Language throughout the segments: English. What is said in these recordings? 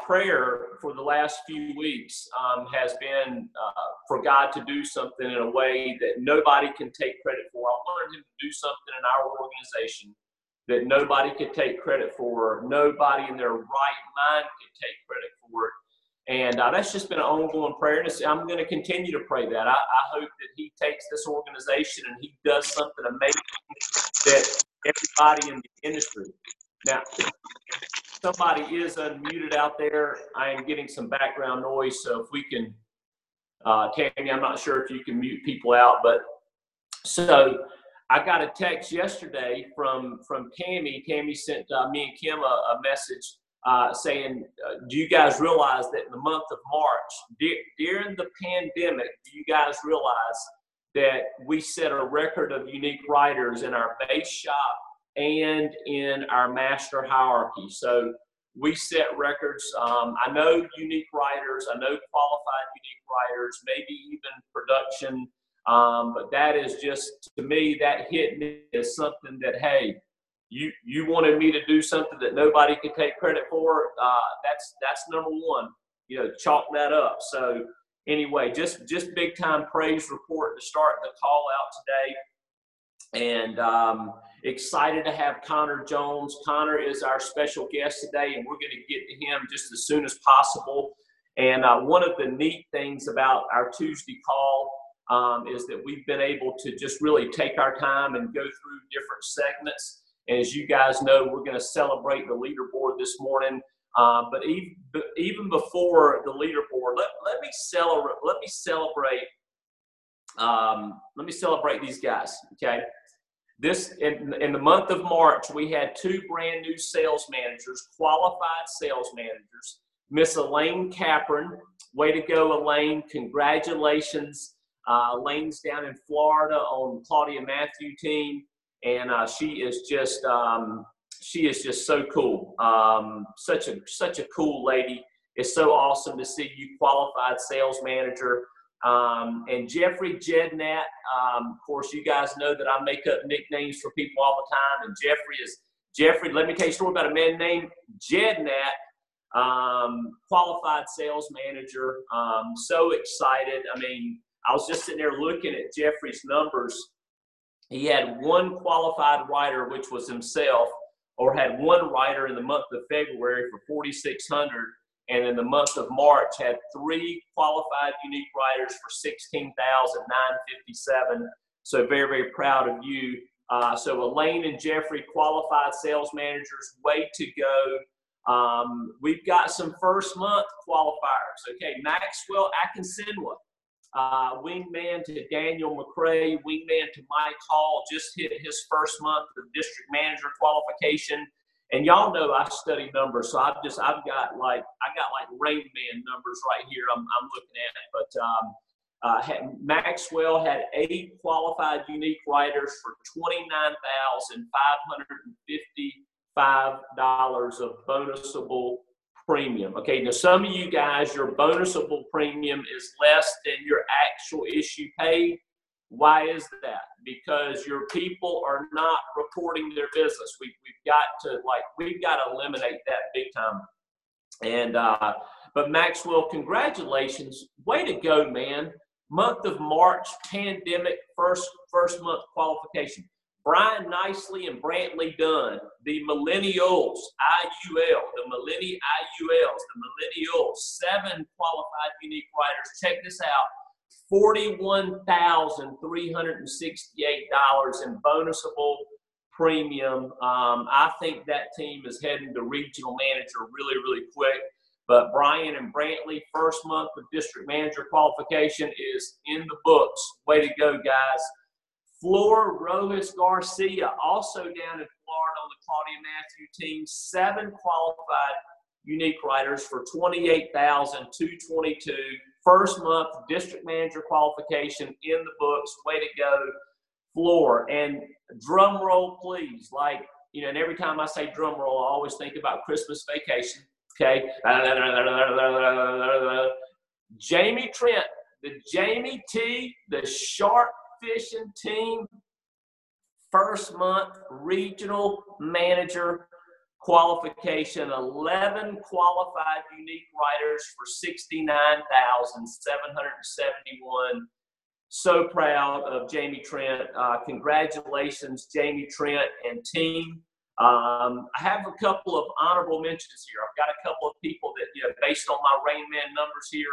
prayer for the last few weeks um, has been uh, for God to do something in a way that nobody can take credit for. I wanted Him to do something in our organization that nobody could take credit for. Nobody in their right mind could take credit for it. And uh, that's just been an ongoing prayer. And I'm going to continue to pray that. I, I, hope that He takes this organization and He does something amazing that everybody in the industry. Now, somebody is unmuted out there. I am getting some background noise. So if we can, uh, Tammy, I'm not sure if you can mute people out, but so I got a text yesterday from from Tammy. Tammy sent uh, me and Kim a, a message uh, saying, uh, "Do you guys realize that in the month of March, de- during the pandemic, do you guys realize that we set a record of unique writers in our base shop and in our master hierarchy? So we set records. Um, I know unique writers. I know qualified unique writers. Maybe even production." Um, but that is just to me that hit me as something that hey, you you wanted me to do something that nobody could take credit for. Uh, that's that's number one. You know, chalk that up. So anyway, just just big time praise report to start the call out today, and um, excited to have Connor Jones. Connor is our special guest today, and we're going to get to him just as soon as possible. And uh, one of the neat things about our Tuesday call um, is that we've been able to just really take our time and go through different segments and as you guys know, we're going to celebrate the leaderboard this morning. Uh, but even, even before the leaderboard, let, let me celebrate. Let me celebrate. Um, let me celebrate these guys. Okay, this in, in the month of March, we had two brand new sales managers, qualified sales managers. Miss Elaine Capron, way to go, Elaine! Congratulations. Uh, Elaine's down in Florida on Claudia Matthew team and uh, she is just um, she is just so cool. Um, such a such a cool lady. It's so awesome to see you qualified sales manager. Um, and Jeffrey Jednat, um, of course, you guys know that I make up nicknames for people all the time. And Jeffrey is Jeffrey. Let me tell you a story about a man named Jednat, um, qualified sales manager. Um, so excited. I mean, I was just sitting there looking at Jeffrey's numbers he had one qualified writer, which was himself, or had one writer in the month of February for 4,600, and in the month of March had three qualified unique writers for 16,957. So very, very proud of you. Uh, so Elaine and Jeffrey, qualified sales managers, way to go. Um, we've got some first month qualifiers. Okay, Maxwell Akinsinwa uh, wingman to Daniel McCray, wingman to Mike Hall, just hit his first month of district manager qualification. And y'all know I study numbers, so I've just I've got like I got like Rain Man numbers right here. I'm, I'm looking at it, but um, uh, had, Maxwell had eight qualified unique writers for twenty nine thousand five hundred and fifty five dollars of bonusable premium. Okay, now some of you guys, your bonusable premium is less than your actual issue paid. Why is that? Because your people are not reporting their business. We, we've got to like we've got to eliminate that big time. And uh, but Maxwell, congratulations, way to go, man! Month of March, pandemic, first first month qualification. Brian Nicely and Brantley Dunn, the Millennials, IUL, the Millennial IULs, the Millennials, seven qualified unique writers. Check this out. $41,368 in bonusable premium. Um, I think that team is heading to regional manager really, really quick. But Brian and Brantley, first month of district manager qualification is in the books. Way to go, guys. Flor Rojas Garcia, also down in Florida on the Claudia Matthew team, seven qualified unique writers for 28,222. First month district manager qualification in the books. Way to go, Flor. And drum roll, please. Like, you know, and every time I say drum roll, I always think about Christmas vacation. Okay. Jamie Trent, the Jamie T, the shark fishing team, first month regional manager qualification, 11 qualified unique writers for 69,771. So proud of Jamie Trent. Uh, congratulations, Jamie Trent and team. Um, I have a couple of honorable mentions here. I've got a couple of people that, you know, based on my Rain Man numbers here,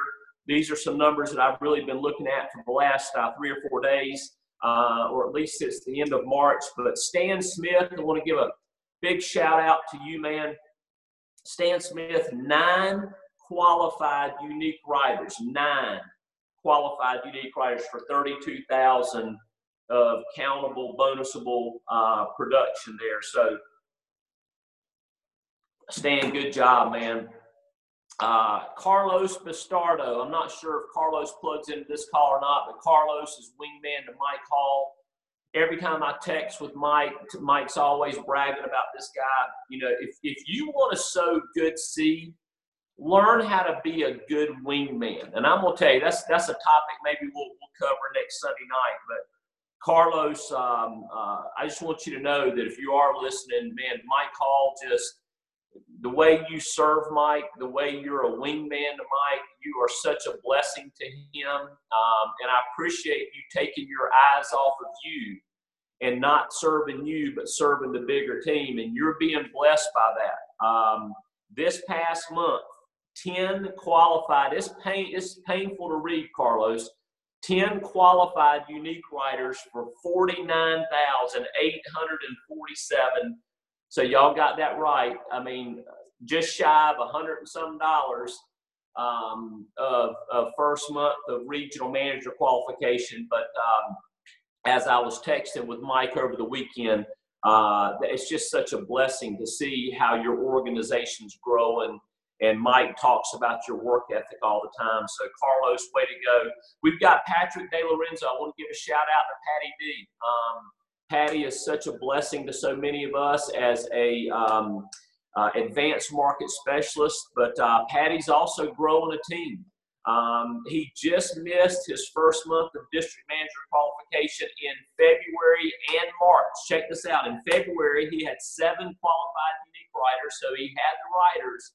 these are some numbers that I've really been looking at for the last uh, three or four days, uh, or at least since the end of March. But Stan Smith, I want to give a big shout out to you, man. Stan Smith, nine qualified unique writers, nine qualified unique writers for 32,000 of countable, bonusable uh, production there. So, Stan, good job, man. Uh, Carlos Bastardo. I'm not sure if Carlos plugs into this call or not, but Carlos is wingman to Mike Hall every time I text with Mike, Mike's always bragging about this guy. You know, if, if you want to sow good seed, learn how to be a good wingman. And I'm gonna tell you, that's that's a topic maybe we'll, we'll cover next Sunday night. But Carlos, um, uh, I just want you to know that if you are listening, man, Mike Hall just the way you serve Mike, the way you're a wingman to Mike, you are such a blessing to him. Um, and I appreciate you taking your eyes off of you and not serving you, but serving the bigger team. And you're being blessed by that. Um, this past month, 10 qualified, it's, pain, it's painful to read, Carlos. 10 qualified unique writers for 49,847 so y'all got that right. I mean, just shy of a hundred and some dollars um, of, of, first month of regional manager qualification. But um, as I was texting with Mike over the weekend, uh, it's just such a blessing to see how your organization's growing. And Mike talks about your work ethic all the time. So, Carlos, way to go. We've got Patrick De Lorenzo. I want to give a shout out to Patty D. Um, Patty is such a blessing to so many of us as a um, uh, advanced market specialist, but uh, Patty's also growing a team. Um, he just missed his first month of district manager qualification in February and March. Check this out. In February, he had seven qualified unique writers, so he had the writers,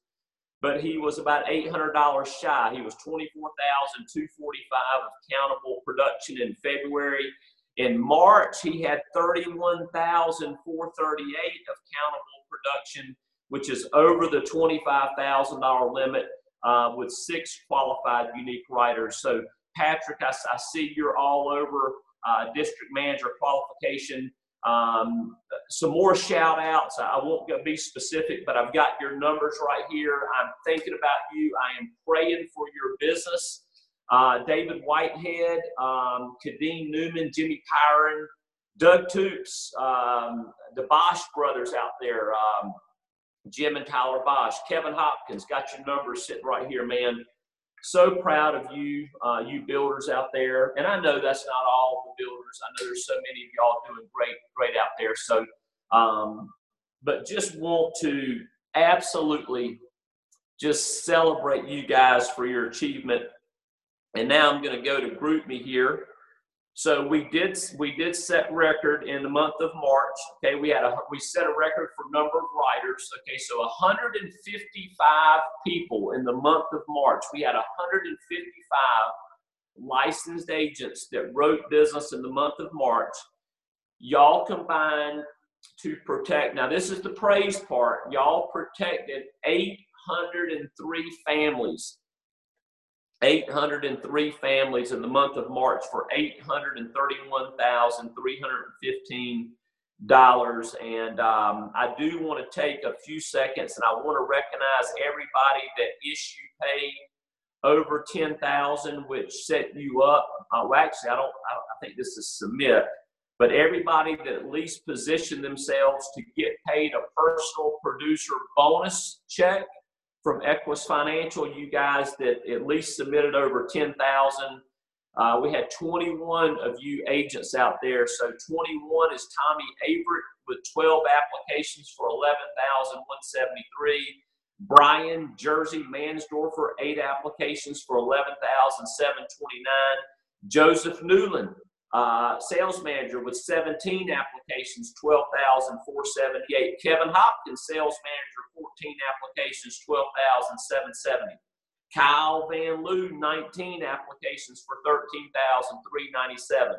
but he was about $800 shy. He was 24245 of countable production in February. In March, he had 31,438 of countable production, which is over the $25,000 limit uh, with six qualified unique writers. So, Patrick, I, I see you're all over uh, district manager qualification. Um, some more shout outs. I won't be specific, but I've got your numbers right here. I'm thinking about you. I am praying for your business. Uh, David Whitehead, um, Kadeem Newman, Jimmy Pyron, Doug Toops, um, the Bosch brothers out there, um, Jim and Tyler Bosch, Kevin Hopkins, got your numbers sitting right here, man. So proud of you, uh, you builders out there. And I know that's not all the builders. I know there's so many of y'all doing great, great out there. So, um, but just want to absolutely just celebrate you guys for your achievement and now I'm going to go to GroupMe here. So we did we did set record in the month of March. Okay, we had a we set a record for number of writers. Okay, so 155 people in the month of March. We had 155 licensed agents that wrote business in the month of March. Y'all combined to protect. Now this is the praise part. Y'all protected 803 families 803 families in the month of March for $831,315. And um, I do want to take a few seconds and I want to recognize everybody that issue paid over 10,000, which set you up. Well, actually, I don't, I, I think this is submit, but everybody that at least positioned themselves to get paid a personal producer bonus check from Equis Financial, you guys that at least submitted over 10,000. Uh, we had 21 of you agents out there. So 21 is Tommy Averett with 12 applications for 11,173. Brian Jersey Mansdorfer, eight applications for 11,729. Joseph Newland, Uh, sales manager with 17 applications, 12,478. Kevin Hopkins, sales manager, 14 applications, 12,770. Kyle Van Loo, 19 applications for 13,397.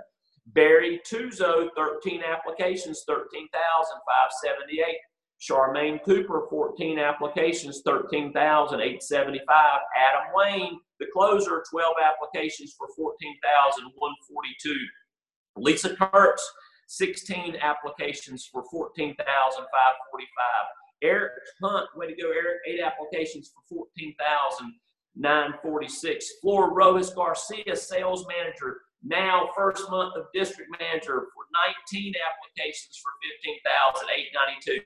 Barry Tuzo, 13 applications, 13,578. Charmaine Cooper, 14 applications, 13,875. Adam Wayne, the closer, 12 applications for 14,142. Lisa Kurtz, 16 applications for 14,545. Eric Hunt, way to go, Eric, eight applications for 14,946. Flora Rojas Garcia, sales manager, now first month of district manager for 19 applications for 15,892.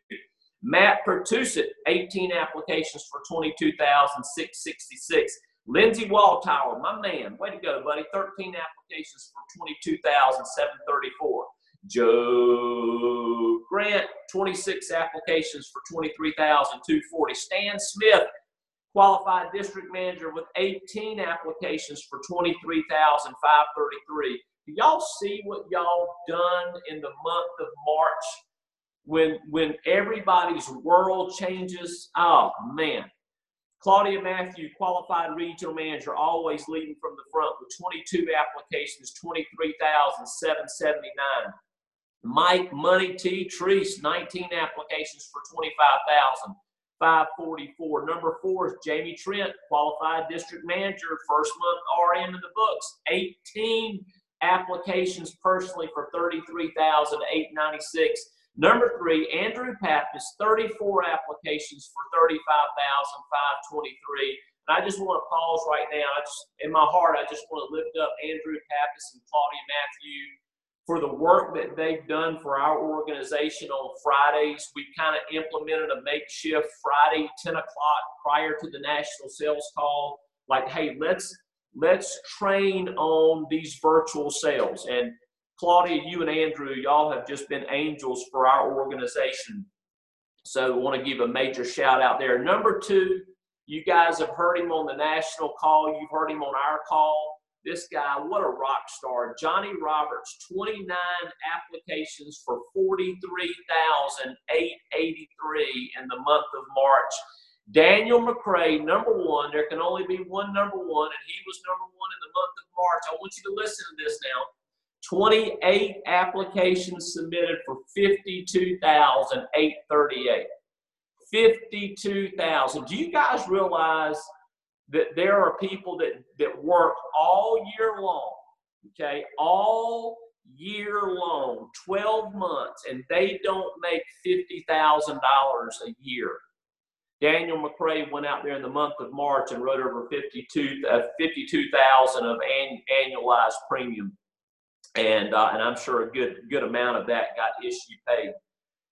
Matt Pertusit, 18 applications for 22,666. Lindsey Walltower, my man, way to go, buddy. 13 applications for 22,734. Joe Grant, 26 applications for 23,240. Stan Smith, qualified district manager with 18 applications for 23,533. Do y'all see what y'all done in the month of March when when everybody's world changes? Oh man. Claudia Matthew, qualified regional manager, always leading from the front with 22 applications, 23,779. Mike Money T. Treese, 19 applications for 25,000. 544. Number four is Jamie Trent, qualified district manager, first month RM in the books. 18 applications personally for 33,896. Number three, Andrew Pappas, 34 applications for 35,523. And I just want to pause right now. I just, in my heart, I just want to lift up Andrew Pappas and Claudia Matthew for the work that they've done for our organization on Fridays. We kind of implemented a makeshift Friday 10 o'clock prior to the national sales call. Like, hey, let's let's train on these virtual sales. And Claudia, you and Andrew, y'all have just been angels for our organization. So I want to give a major shout out there. Number two, you guys have heard him on the national call. You've heard him on our call. This guy, what a rock star. Johnny Roberts, 29 applications for 43,883 in the month of March. Daniel McCray, number one. There can only be one number one, and he was number one in the month of March. I want you to listen to this now. 28 applications submitted for 52,838. 52,000. Do you guys realize that there are people that, that work all year long, okay, all year long, 12 months, and they don't make $50,000 a year. Daniel McCray went out there in the month of March and wrote over 52, uh, 52,000 of an, annualized premium. And, uh, and I'm sure a good, good amount of that got issue paid.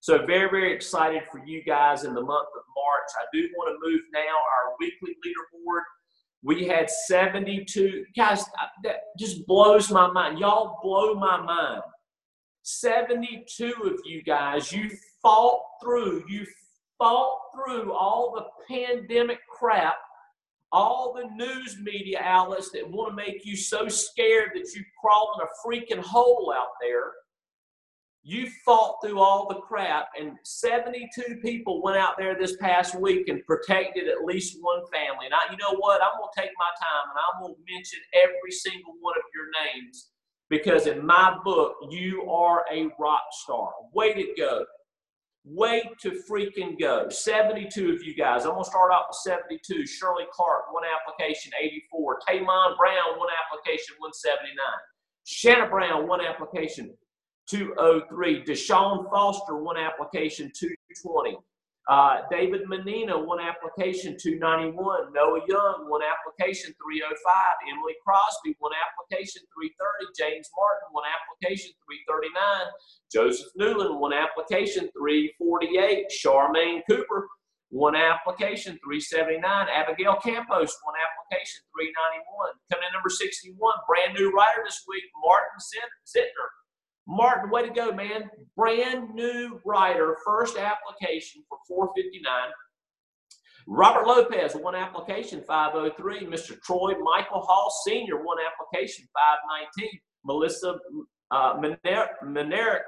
So very, very excited for you guys in the month of March. I do want to move now our weekly leaderboard. We had 72 guys. That just blows my mind. Y'all blow my mind. 72 of you guys, you fought through. You fought through all the pandemic crap, all the news media outlets that want to make you so scared that you crawl in a freaking hole out there you fought through all the crap, and 72 people went out there this past week and protected at least one family. And I, you know what? I'm going to take my time and I'm going to mention every single one of your names because in my book, you are a rock star. Way to go. Way to freaking go. 72 of you guys. I'm going to start off with 72. Shirley Clark, one application, 84. Taymon Brown, one application, 179. Shanna Brown, one application, 203. Deshaun Foster, one application, 220. Uh, David Menina, one application, 291. Noah Young, one application, 305. Emily Crosby, one application, 330. James Martin, one application, 339. Joseph Newland, one application, 348. Charmaine Cooper, one application, 379. Abigail Campos, one application, 391. Coming in number 61, brand new writer this week, Martin Zittner, Martin, way to go, man. Brand new writer, first application for 459. Robert Lopez, one application, 503. Mr. Troy Michael Hall Sr., one application, 519. Melissa uh, Menerick,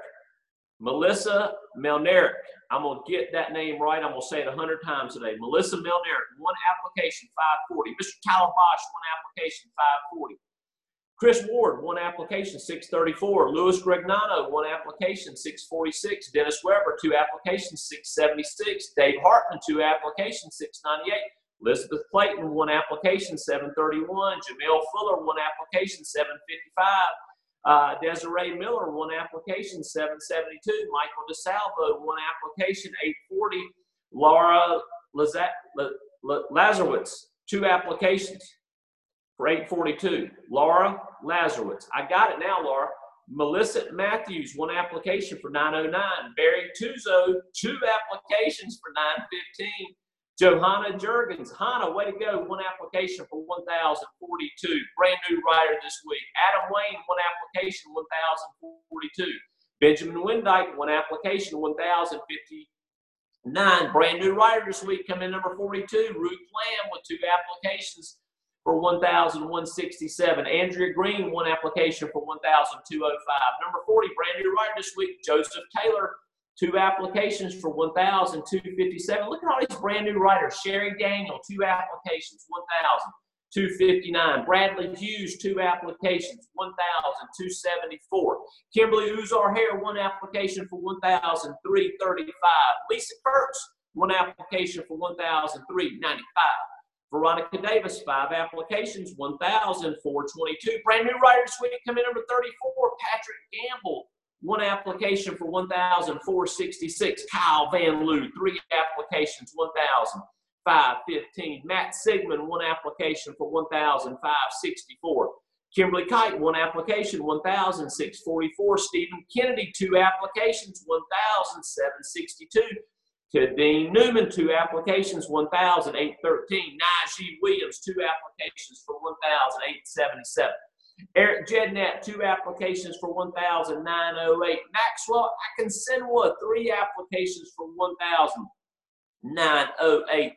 Melissa Melnerick. I'm going to get that name right. I'm going to say it 100 times today. Melissa Melnerick, one application, 540. Mr. Calabash, one application, 540. Chris Ward, one application, 634. Louis Gregnano, one application, 646. Dennis Weber, two applications, 676. Dave Hartman, two applications, 698. Elizabeth Clayton, one application, 731. Jamil Fuller, one application, 755. Uh, Desiree Miller, one application, 772. Michael DeSalvo, one application, 840. Laura Lazarowitz, two applications for 842. Laura Lazarowitz. I got it now, Laura. Melissa Matthews, one application for 909. Barry Tuzo, two applications for 915. Johanna Jurgens, Hannah, way to go, one application for 1,042. Brand new writer this week. Adam Wayne, one application, 1,042. Benjamin Windike, one application, 1,059. Brand new writer this week, coming in number 42. Ruth Lamb with two applications for 1,167. Andrea Green, one application for 1,205. Number 40, brand new writer this week, Joseph Taylor, two applications for 1,257. Look at all these brand new writers. Sherry Daniel, two applications, 1,259. Bradley Hughes, two applications, 1,274. Kimberly Uzar Hare, one application for 1,335. Lisa Kurtz, one application for 1,395. Veronica Davis, five applications, 1,422. Brand new writers week coming number 34. Patrick Gamble, one application for 1,466. Kyle Van Loo, three applications, 1,515. Matt Sigmund, one application for 1,564. Kimberly Kite, one application, 1,644. Stephen Kennedy, two applications, 1,762. Dean Newman, two applications, 1,813. Najee Williams, two applications for 1,877. Eric Jednat, two applications for 1,908. Maxwell Akinsenwa, three applications for 1,908.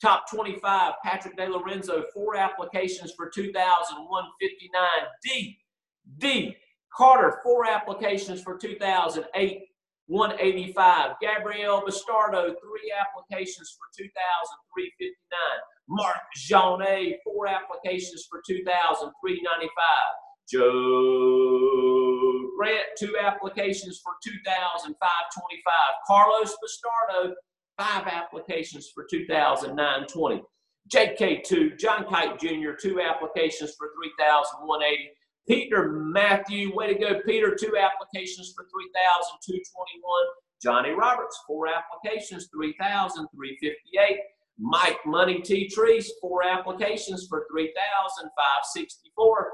Top 25, Patrick De Lorenzo, four applications for 2,159. D, D, Carter, four applications for 2,008. 185. Gabrielle Bastardo, three applications for 2,359. Mark Jaunet, four applications for 2,395. Joe Grant, two applications for 2,525. Carlos Bastardo, five applications for 2,920. JK2, John Kite Jr., two applications for 3,180. Peter Matthew, way to go, Peter. Two applications for 3,221. Johnny Roberts, four applications, 3,358. Mike Money T. Trees, four applications for 3,564.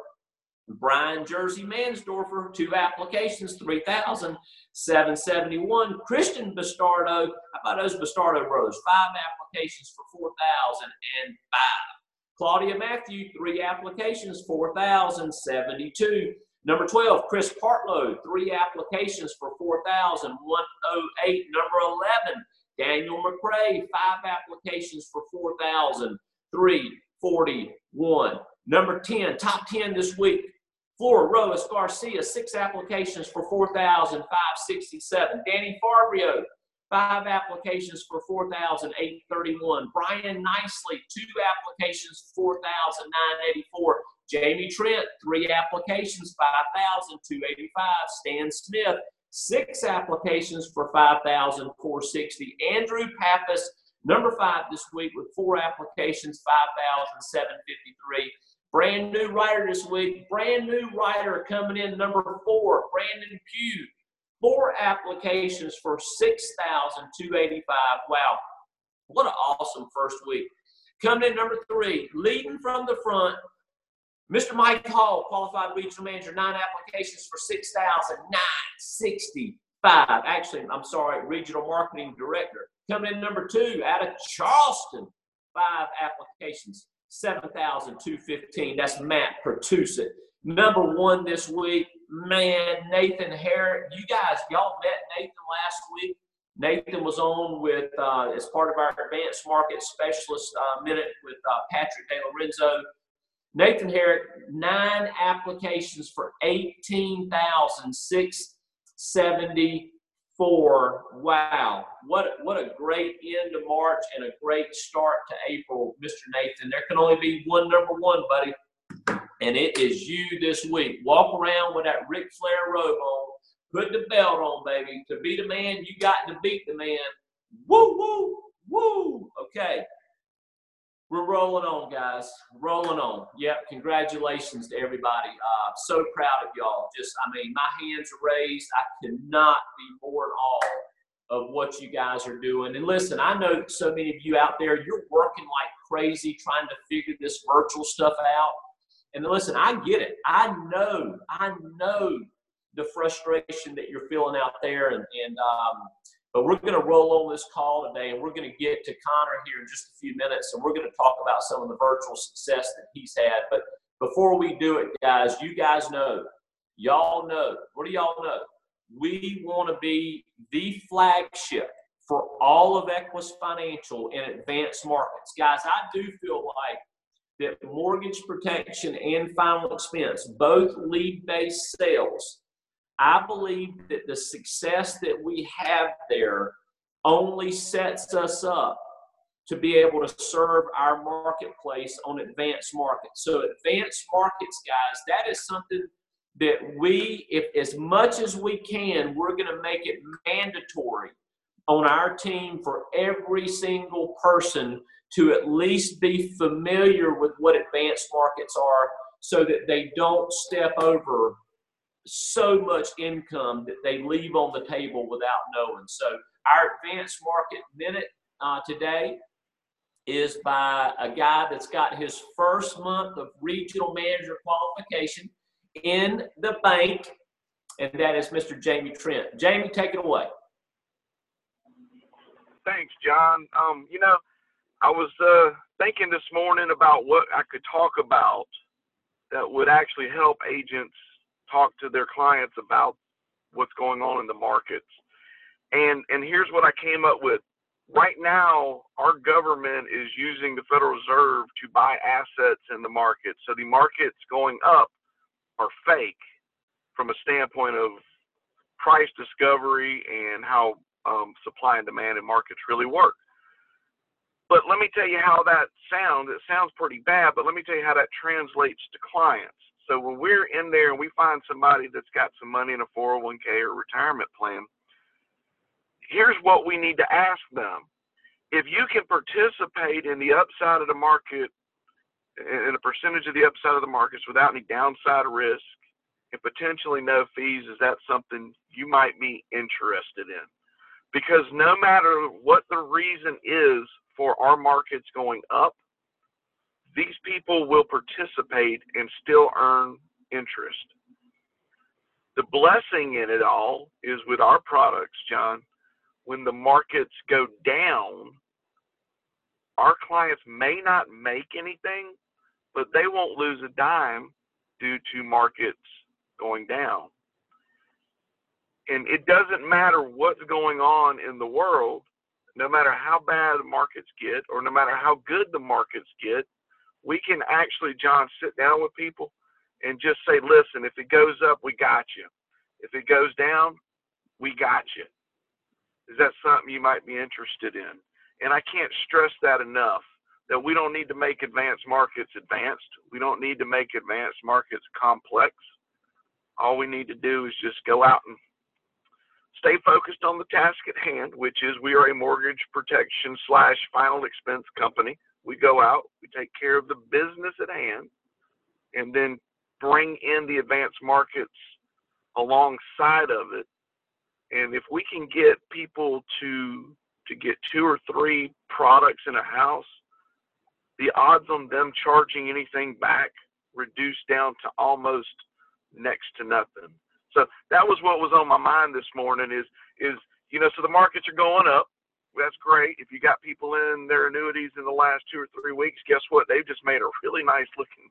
Brian Jersey Mansdorfer, two applications, 3,771. Christian Bastardo, how about those Bastardo brothers? Five applications for 4,005. Claudia Matthew, three applications, 4,072. Number 12, Chris Partlow, three applications for 4,108. Number 11, Daniel McCray, five applications for 4,341. Number 10, top 10 this week, Flora Rose Garcia, six applications for 4,567. Danny Fabrio, five applications for 4,831. Brian Nicely, two applications, 4,984. Jamie Trent, three applications, 5,285. Stan Smith, six applications for 5,460. Andrew Pappas, number five this week with four applications, 5,753. Brand new writer this week, brand new writer coming in number four, Brandon Pugh four applications for 6,285. Wow. What an awesome first week. Coming in number three, leading from the front, Mr. Mike Hall, qualified regional manager, nine applications for 6,965. Actually, I'm sorry, regional marketing director. Coming in number two, out of Charleston, five applications, 7,215. That's Matt Pertusit. Number one this week, man, Nathan Harris. You guys, y'all met Nathan last week. Nathan was on with uh, as part of our advanced market specialist uh, minute with uh, Patrick De Lorenzo. Nathan Herrick, nine applications for 18,674. Wow. What, what a great end to March and a great start to April, Mr. Nathan. There can only be one number one, buddy, and it is you this week. Walk around with that Ric Flair robe on, put the belt on, baby. To be the man, you got to beat the man. Woo, woo, woo. Okay. We're rolling on, guys. Rolling on. Yep. Congratulations to everybody. Uh, so proud of y'all. Just, I mean, my hands are raised. I cannot be more in awe of what you guys are doing. And listen, I know so many of you out there, you're working like crazy trying to figure this virtual stuff out. And listen, I get it. I know, I know the frustration that you're feeling out there. And, and um, but we're going to roll on this call today, and we're going to get to Connor here in just a few minutes, and we're going to talk about some of the virtual success that he's had. But before we do it, guys, you guys know, y'all know, what do y'all know? We want to be the flagship for all of Equis Financial in advanced markets. Guys, I do feel like that mortgage protection and final expense, both lead based sales, I believe that the success that we have there only sets us up to be able to serve our marketplace on advanced markets. So, advanced markets, guys, that is something that we, if as much as we can, we're going to make it mandatory on our team for every single person to at least be familiar with what advanced markets are so that they don't step over so much income that they leave on the table without knowing. So, our advanced market minute uh, today is by a guy that's got his first month of regional manager qualification in the bank, and that is Mr. Jamie Trent. Jamie, take it away. Thanks, John. Um, you know, I was uh, thinking this morning about what I could talk about that would actually help agents talk to their clients about what's going on in the markets. And and here's what I came up with. Right now, our government is using the Federal Reserve to buy assets in the market. So the markets going up are fake from a standpoint of price discovery and how um, supply and demand in markets really work. But let me tell you how that sounds. It sounds pretty bad, but let me tell you how that translates to clients. So when we're in there and we find somebody that's got some money in a 401k or retirement plan, here's what we need to ask them. If you can participate in the upside of the market, in a percentage of the upside of the markets without any downside risk and potentially no fees, is that something you might be interested in? Because no matter what the reason is for our markets going up, these people will participate and still earn interest. The blessing in it all is with our products, John, when the markets go down, our clients may not make anything, but they won't lose a dime due to markets going down. And it doesn't matter what's going on in the world, no matter how bad the markets get or no matter how good the markets get, we can actually, John, sit down with people and just say, listen, if it goes up, we got you. If it goes down, we got you. Is that something you might be interested in? And I can't stress that enough that we don't need to make advanced markets advanced. We don't need to make advanced markets complex. All we need to do is just go out and stay focused on the task at hand, which is we are a mortgage protection slash final expense company we go out, we take care of the business at hand, and then bring in the advanced markets alongside of it. And if we can get people to to get two or three products in a house, the odds on them charging anything back reduce down to almost next to nothing. So that was what was on my mind this morning is is you know so the markets are going up that's great. If you got people in their annuities in the last two or three weeks, guess what? They've just made a really nice looking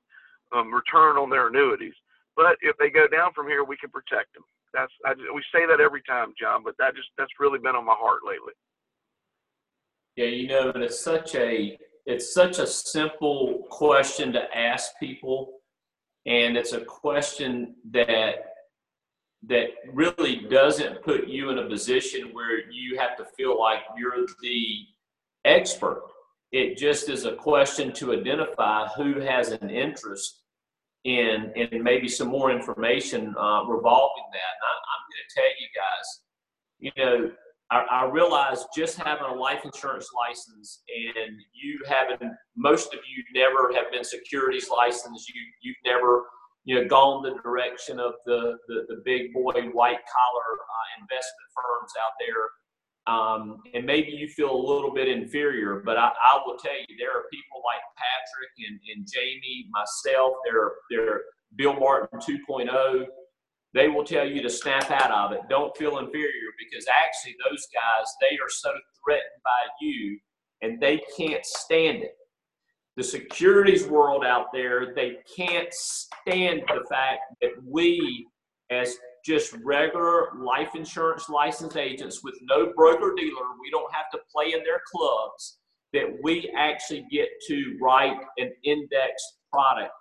um, return on their annuities. But if they go down from here, we can protect them. That's I, we say that every time, John. But that just that's really been on my heart lately. Yeah, you know, it's such a it's such a simple question to ask people, and it's a question that that really doesn't put you in a position where you have to feel like you're the expert. It just is a question to identify who has an interest in in maybe some more information uh, revolving that. And I, I'm going to tell you guys, you know, I, I realize just having a life insurance license and you having most of you never have been securities licensed. You you've never you know gone the direction of the the, the big boy white collar uh, investment firms out there. Um, and maybe you feel a little bit inferior, but I, I, will tell you, there are people like Patrick and, and Jamie, myself, there, there, Bill Martin 2.0 they will tell you to snap out of it. Don't feel inferior because actually those guys, they are so threatened by you and they can't stand it. The securities world out there, they can't stand the fact that we, as just regular life insurance license agents with no broker dealer, we don't have to play in their clubs, that we actually get to write an indexed product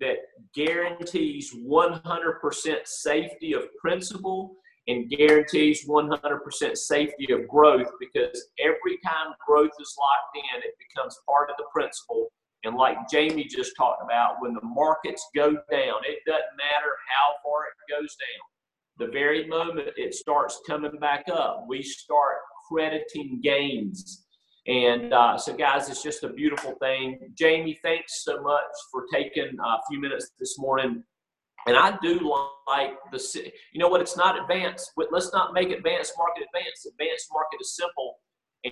that guarantees 100% safety of principal and guarantees 100% safety of growth because every time growth is locked in, it becomes part of the principal. And like Jamie just talked about, when the markets go down, it doesn't matter how far it goes down. The very moment it starts coming back up, we start crediting gains and uh, so, guys, it's just a beautiful thing. Jamie, thanks so much for taking a few minutes this morning. And I do like the, you know what, it's not advanced. Let's not make advanced market advanced. Advanced market is simple.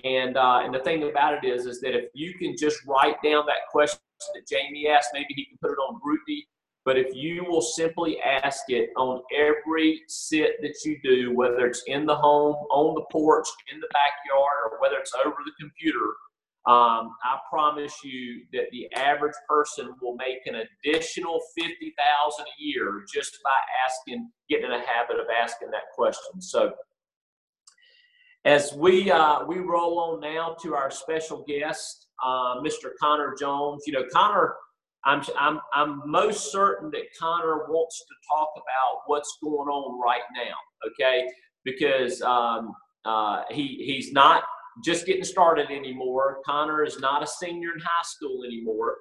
And, uh, and the thing about it is, is that if you can just write down that question that Jamie asked, maybe he can put it on GroupMe but if you will simply ask it on every sit that you do, whether it's in the home, on the porch, in the backyard, or whether it's over the computer, um, I promise you that the average person will make an additional fifty thousand a year just by asking, getting in a habit of asking that question. So, as we uh, we roll on now to our special guest, uh, Mr. Connor Jones. You know, Connor I'm, I'm, I'm most certain that Connor wants to talk about what's going on right now, okay? Because um, uh, he, he's not just getting started anymore. Connor is not a senior in high school anymore.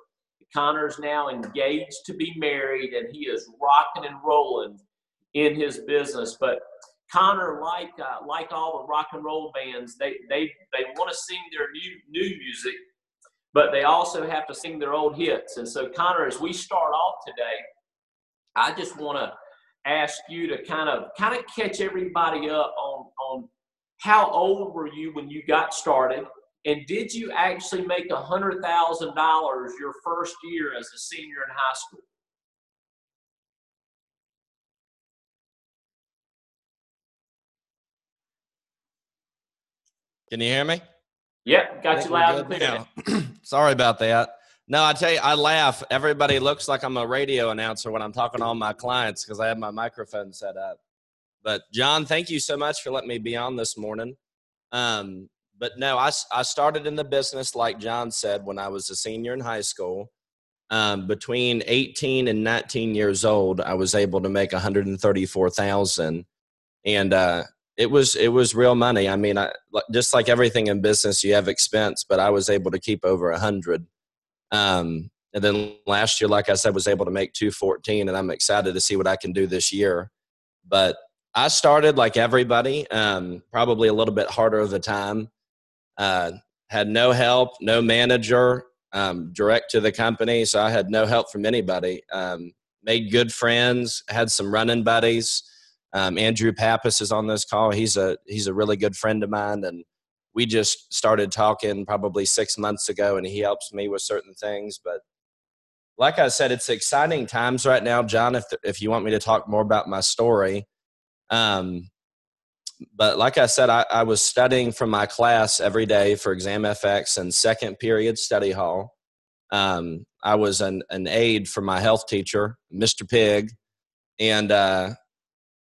Connor is now engaged to be married and he is rocking and rolling in his business. But Connor, like uh, like all the rock and roll bands, they they they want to sing their new new music but they also have to sing their old hits. And so, Connor, as we start off today, I just want to ask you to kind of kind of catch everybody up on on how old were you when you got started, and did you actually make a hundred thousand dollars your first year as a senior in high school? Can you hear me? Yep, got you loud and clear. Sorry about that. No, I tell you, I laugh. Everybody looks like I'm a radio announcer when I'm talking to all my clients because I have my microphone set up. But John, thank you so much for letting me be on this morning. Um, but no, I, I started in the business, like John said, when I was a senior in high school. Um, between 18 and 19 years old, I was able to make 134,000. And uh, it was it was real money. I mean, I just like everything in business, you have expense, but I was able to keep over a hundred. Um, and then last year, like I said, was able to make two fourteen, and I'm excited to see what I can do this year. But I started like everybody, um, probably a little bit harder of the time. Uh, had no help, no manager, um, direct to the company, so I had no help from anybody. Um, made good friends, had some running buddies um, Andrew Pappas is on this call. He's a he's a really good friend of mine, and we just started talking probably six months ago, and he helps me with certain things. But like I said, it's exciting times right now, John. If if you want me to talk more about my story, um, but like I said, I, I was studying from my class every day for Exam FX and second period study hall. Um, I was an, an aide for my health teacher, Mr. Pig, and uh,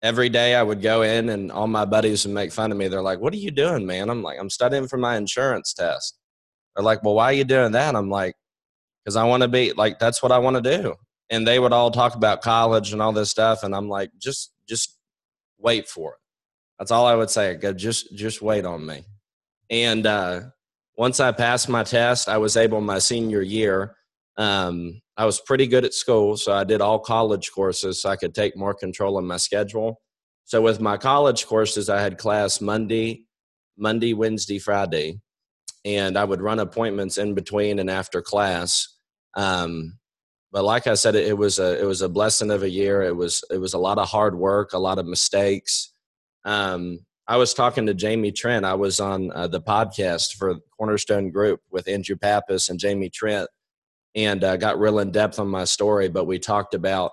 every day I would go in and all my buddies would make fun of me. They're like, What are you doing, man? I'm like, I'm studying for my insurance test. They're like, well, why are you doing that? I'm like, because I want to be like, that's what I want to do. And they would all talk about college and all this stuff. And I'm like, just, just wait for it. That's all I would say. Go, just, just wait on me. And uh, once I passed my test, I was able my senior year. Um, I was pretty good at school, so I did all college courses so I could take more control of my schedule. So with my college courses, I had class Monday, Monday, Wednesday, Friday, and I would run appointments in between and after class. Um, but like I said, it, was a it was a blessing of a year. It was it was a lot of hard work, a lot of mistakes. Um, I was talking to Jamie Trent. I was on uh, the podcast for Cornerstone Group with Andrew Pappas and Jamie Trent, and uh, got real in depth on my story. But we talked about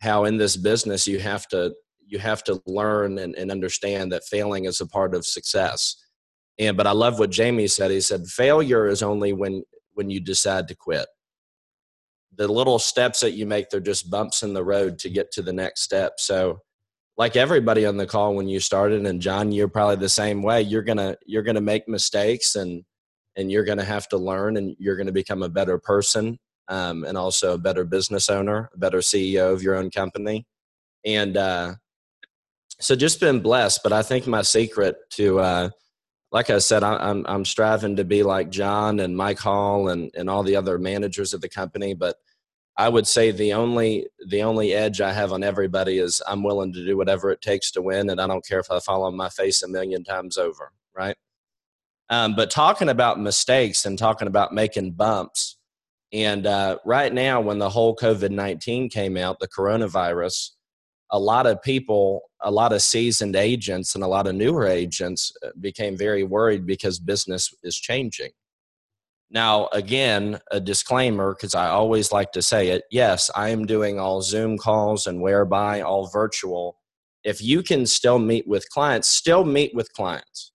how in this business you have to you have to learn and, and understand that failing is a part of success. And but I love what Jamie said. He said failure is only when when you decide to quit. The little steps that you make, they're just bumps in the road to get to the next step. So like everybody on the call when you started and john you're probably the same way you're gonna you're gonna make mistakes and and you're gonna have to learn and you're gonna become a better person um, and also a better business owner a better ceo of your own company and uh, so just been blessed but i think my secret to uh, like i said I, I'm, I'm striving to be like john and mike hall and, and all the other managers of the company but I would say the only the only edge I have on everybody is I'm willing to do whatever it takes to win, and I don't care if I fall on my face a million times over, right? Um, but talking about mistakes and talking about making bumps, and uh, right now when the whole COVID nineteen came out, the coronavirus, a lot of people, a lot of seasoned agents, and a lot of newer agents uh, became very worried because business is changing now, again, a disclaimer because I always like to say it. Yes, I am doing all Zoom calls and whereby all virtual. If you can still meet with clients, still meet with clients.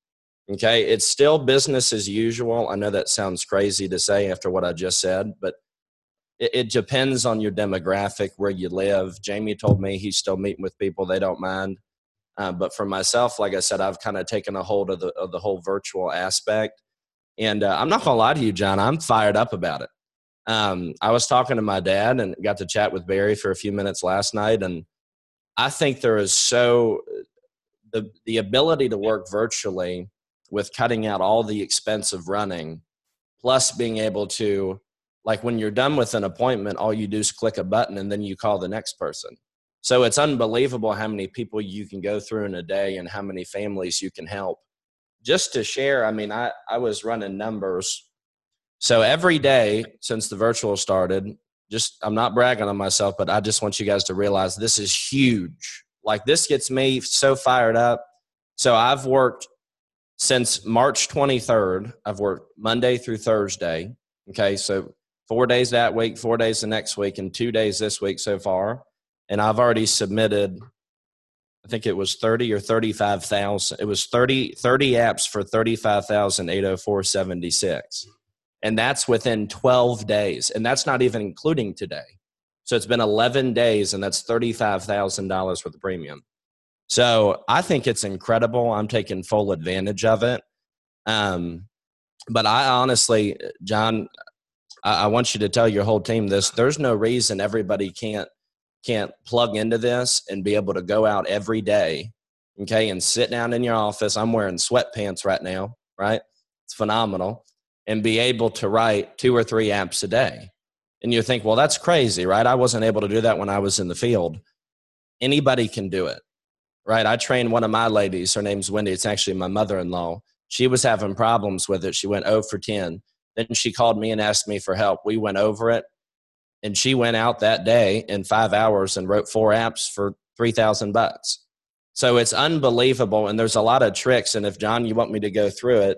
Okay, it's still business as usual. I know that sounds crazy to say after what I just said, but it, it depends on your demographic, where you live. Jamie told me he's still meeting with people they don't mind. Uh, but for myself, like I said, I've kind of taken a hold of the of the whole virtual aspect and uh, I'm not gonna lie to you, John. I'm fired up about it. Um, I was talking to my dad and got to chat with Barry for a few minutes last night, and I think there is so the the ability to work virtually with cutting out all the expense of running, plus being able to like when you're done with an appointment, all you do is click a button and then you call the next person. So it's unbelievable how many people you can go through in a day and how many families you can help just to share, I mean, I, I was running numbers. So every day since the virtual started, just I'm not bragging on myself, but I just want you guys to realize this is huge. Like this gets me so fired up. So I've worked since March 23rd. I've worked Monday through Thursday. Okay, so four days that week, four days the next week, and two days this week so far. And I've already submitted I think it was 30 or 35,000. It was 30, 30 apps for 35,804.76. And that's within 12 days. And that's not even including today. So it's been 11 days and that's $35,000 worth of premium. So I think it's incredible. I'm taking full advantage of it. Um, but I honestly, John, I, I want you to tell your whole team this. There's no reason everybody can't can't plug into this and be able to go out every day, okay, and sit down in your office. I'm wearing sweatpants right now, right? It's phenomenal. And be able to write two or three apps a day. And you think, well, that's crazy, right? I wasn't able to do that when I was in the field. Anybody can do it, right? I trained one of my ladies. Her name's Wendy. It's actually my mother in law. She was having problems with it. She went 0 for 10. Then she called me and asked me for help. We went over it and she went out that day in five hours and wrote four apps for 3000 bucks so it's unbelievable and there's a lot of tricks and if john you want me to go through it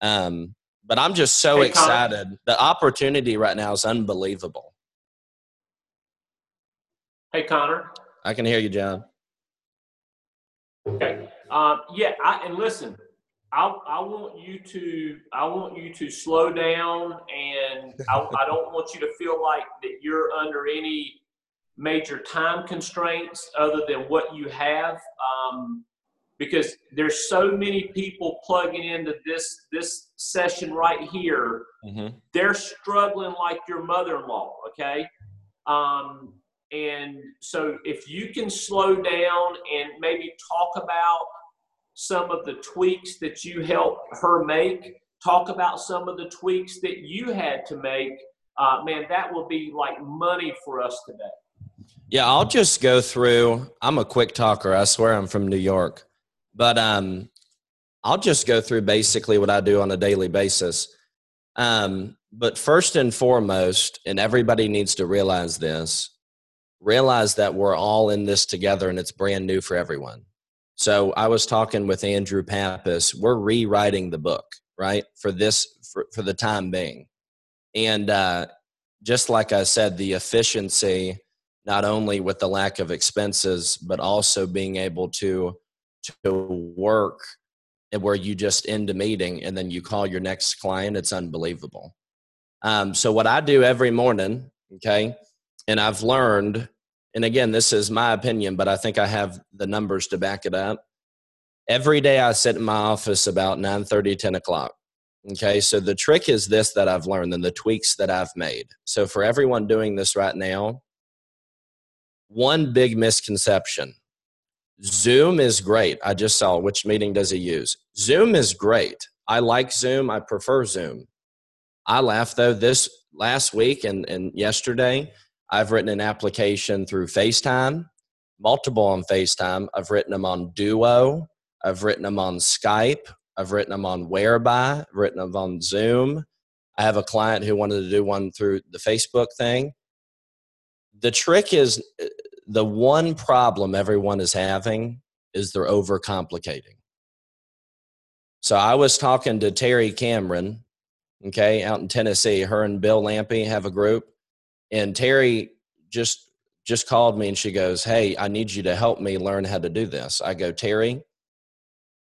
um, but i'm just so hey, excited Connor. the opportunity right now is unbelievable hey connor i can hear you john okay um, yeah I, and listen I, I want you to I want you to slow down and I, I don't want you to feel like that you're under any major time constraints other than what you have. Um, because there's so many people plugging into this this session right here. Mm-hmm. They're struggling like your mother-in-law. Okay, um, and so if you can slow down and maybe talk about some of the tweaks that you helped her make, talk about some of the tweaks that you had to make, uh, man, that will be like money for us today. Yeah, I'll just go through. I'm a quick talker. I swear I'm from New York. But um, I'll just go through basically what I do on a daily basis. Um, but first and foremost, and everybody needs to realize this realize that we're all in this together and it's brand new for everyone. So I was talking with Andrew Pappas. We're rewriting the book, right? For this, for, for the time being. And uh, just like I said, the efficiency, not only with the lack of expenses, but also being able to to work where you just end a meeting and then you call your next client, it's unbelievable. Um, so what I do every morning, okay, and I've learned, and again, this is my opinion, but I think I have the numbers to back it up. Every day I sit in my office about 9 30, 10 o'clock. Okay, so the trick is this that I've learned and the tweaks that I've made. So for everyone doing this right now, one big misconception Zoom is great. I just saw which meeting does he use. Zoom is great. I like Zoom. I prefer Zoom. I laugh though. This last week and, and yesterday, I've written an application through FaceTime, multiple on FaceTime. I've written them on Duo. I've written them on Skype. I've written them on Whereby. Written them on Zoom. I have a client who wanted to do one through the Facebook thing. The trick is uh, the one problem everyone is having is they're overcomplicating. So I was talking to Terry Cameron, okay, out in Tennessee. Her and Bill Lampy have a group, and Terry just just called me and she goes, "Hey, I need you to help me learn how to do this." I go, "Terry."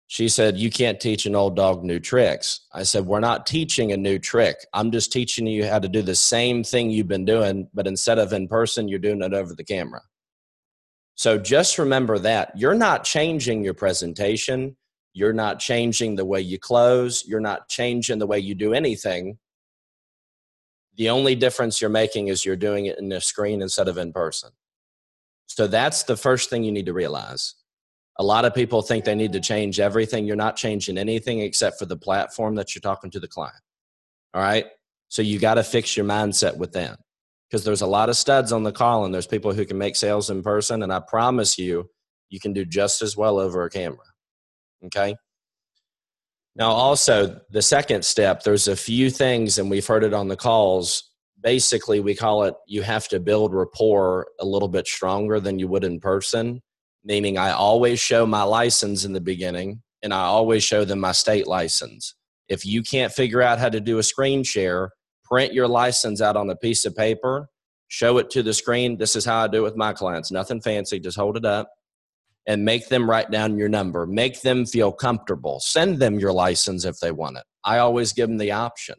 She said, "You can't teach an old dog new tricks." I said, "We're not teaching a new trick. I'm just teaching you how to do the same thing you've been doing, but instead of in person, you're doing it over the camera." So just remember that you're not changing your presentation. You're not changing the way you close. You're not changing the way you do anything. The only difference you're making is you're doing it in a screen instead of in person. So that's the first thing you need to realize. A lot of people think they need to change everything. You're not changing anything except for the platform that you're talking to the client. All right. So you got to fix your mindset with that because there's a lot of studs on the call and there's people who can make sales in person and i promise you you can do just as well over a camera okay now also the second step there's a few things and we've heard it on the calls basically we call it you have to build rapport a little bit stronger than you would in person meaning i always show my license in the beginning and i always show them my state license if you can't figure out how to do a screen share print your license out on a piece of paper, show it to the screen. This is how I do it with my clients. Nothing fancy, just hold it up and make them write down your number. Make them feel comfortable. Send them your license if they want it. I always give them the option.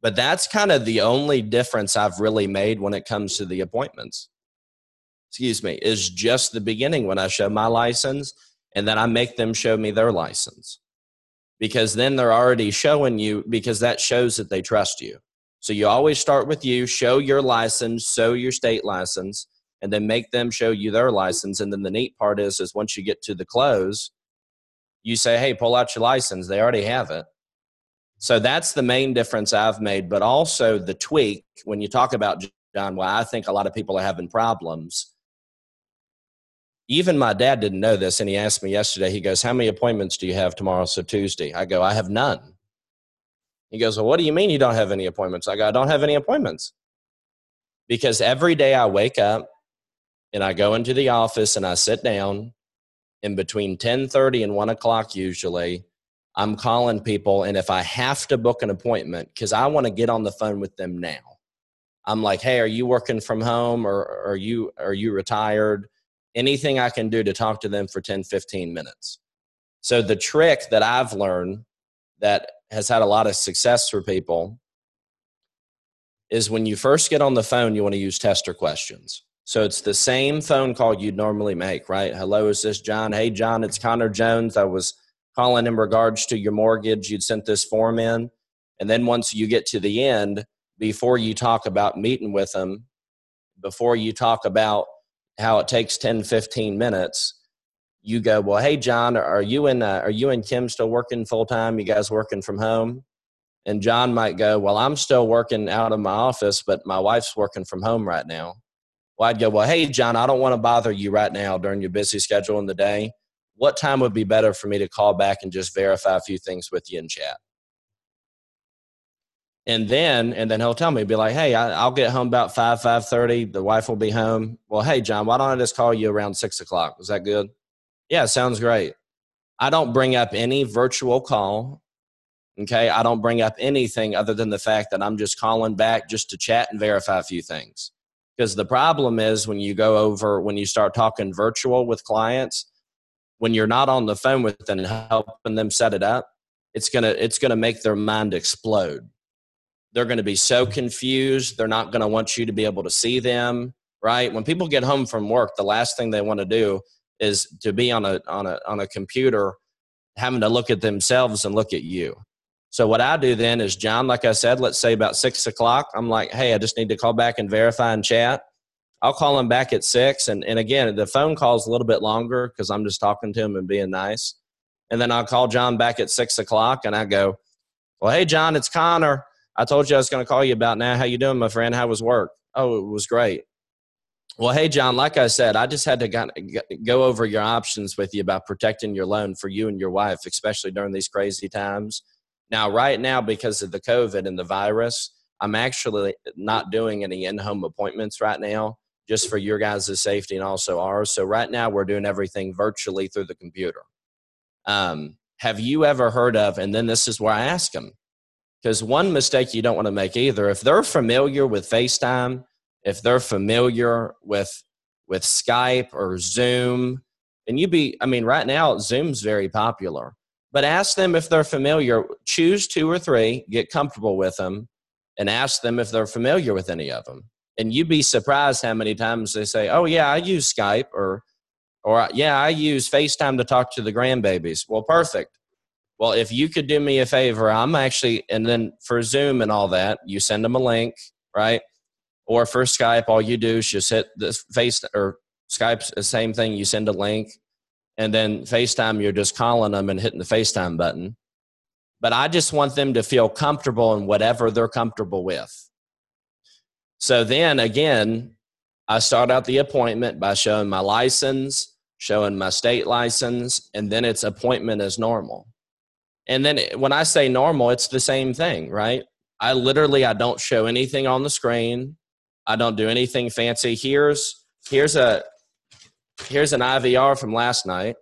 But that's kind of the only difference I've really made when it comes to the appointments. Excuse me, is just the beginning when I show my license and then I make them show me their license because then they're already showing you because that shows that they trust you. So you always start with you, show your license, show your state license, and then make them show you their license. And then the neat part is, is once you get to the close, you say, "Hey, pull out your license." They already have it. So that's the main difference I've made. But also the tweak when you talk about John, why I think a lot of people are having problems even my dad didn't know this and he asked me yesterday he goes how many appointments do you have tomorrow so tuesday i go i have none he goes well what do you mean you don't have any appointments i go i don't have any appointments because every day i wake up and i go into the office and i sit down. And between 10.30 and 1 o'clock usually i'm calling people. And if i have to book an appointment because i want to get on the phone with them now. I'm like hey are you working from home? Or are you are you retired? Anything I can do to talk to them for 10, 15 minutes. So the trick that I've learned that has had a lot of success for people is when you first get on the phone, you want to use tester questions. So it's the same phone call you'd normally make, right? Hello, is this John? Hey, John, it's Connor Jones. I was calling in regards to your mortgage. You'd sent this form in. And then once you get to the end, before you talk about meeting with them, before you talk about how it takes 10, 15 minutes, you go, well, hey, John, are you and uh, are you and Kim still working full time? You guys working from home? And John might go, well, I'm still working out of my office, but my wife's working from home right now. Well, I'd go, well, hey, John, I don't want to bother you right now during your busy schedule in the day. What time would be better for me to call back and just verify a few things with you in chat? and then and then he'll tell me be like hey I, will get home about 5 5.30 the wife will be home. Well hey john why don't i just call you around 6 o'clock? Is that good? Yeah sounds great. I don't bring up any virtual call okay? I don't bring up anything other than the fact that i'm just calling back just to chat and verify a few things because the problem is when you go over when you start talking virtual with clients when you're not on the phone with them and helping them set it up it's gonna it's gonna make their mind explode they're to be so confused. They're not to want you to be able to see them, right? When people get home from work, the last thing they want to do is to be on a on a on a computer having to look at themselves and look at you. So what I do then is John, like I said, let's say about six o'clock, I'm like, hey, I just need to call back and verify and chat. I'll call him back at six. And, and again, the phone call's a little bit longer because I'm just talking to him and being nice. And then I'll call John back at six o'clock and I go, well, hey, John, it's Connor. I told you I was going to call you about now. How you doing, my friend? How was work? Oh, it was great. Well, hey, John, like I said, I just had to go over your options with you about protecting your loan for you and your wife, especially during these crazy times. Now, right now, because of the COVID and the virus, I'm actually not doing any in home appointments right now, just for your guys' safety and also ours. So, right now, we're doing everything virtually through the computer. Um, have you ever heard of, and then this is where I ask them, because one mistake you don't want to make either, if they're familiar with FaceTime, if they're familiar with with Skype or Zoom, and you be, I mean, right now Zoom's very popular. But ask them if they're familiar. Choose two or three, get comfortable with them, and ask them if they're familiar with any of them. And you'd be surprised how many times they say, "Oh yeah, I use Skype," or "Or yeah, I use FaceTime to talk to the grandbabies." Well, perfect well, if you could do me a favor, I'm actually, and then for Zoom and all that, you send them a link, right? Or for Skype, all you do is just hit the face or Skype's the same thing. You send a link, and then FaceTime, you're just calling them and hitting the FaceTime button. But I just want them to feel comfortable in whatever they're comfortable with. So then again, I start out the appointment by showing my license, showing my state license, and then it's appointment as normal. And then when I say normal, it's the same thing, right? I literally I don't show anything on the screen. I don't do anything fancy. Here's here's a here's an IVR from last night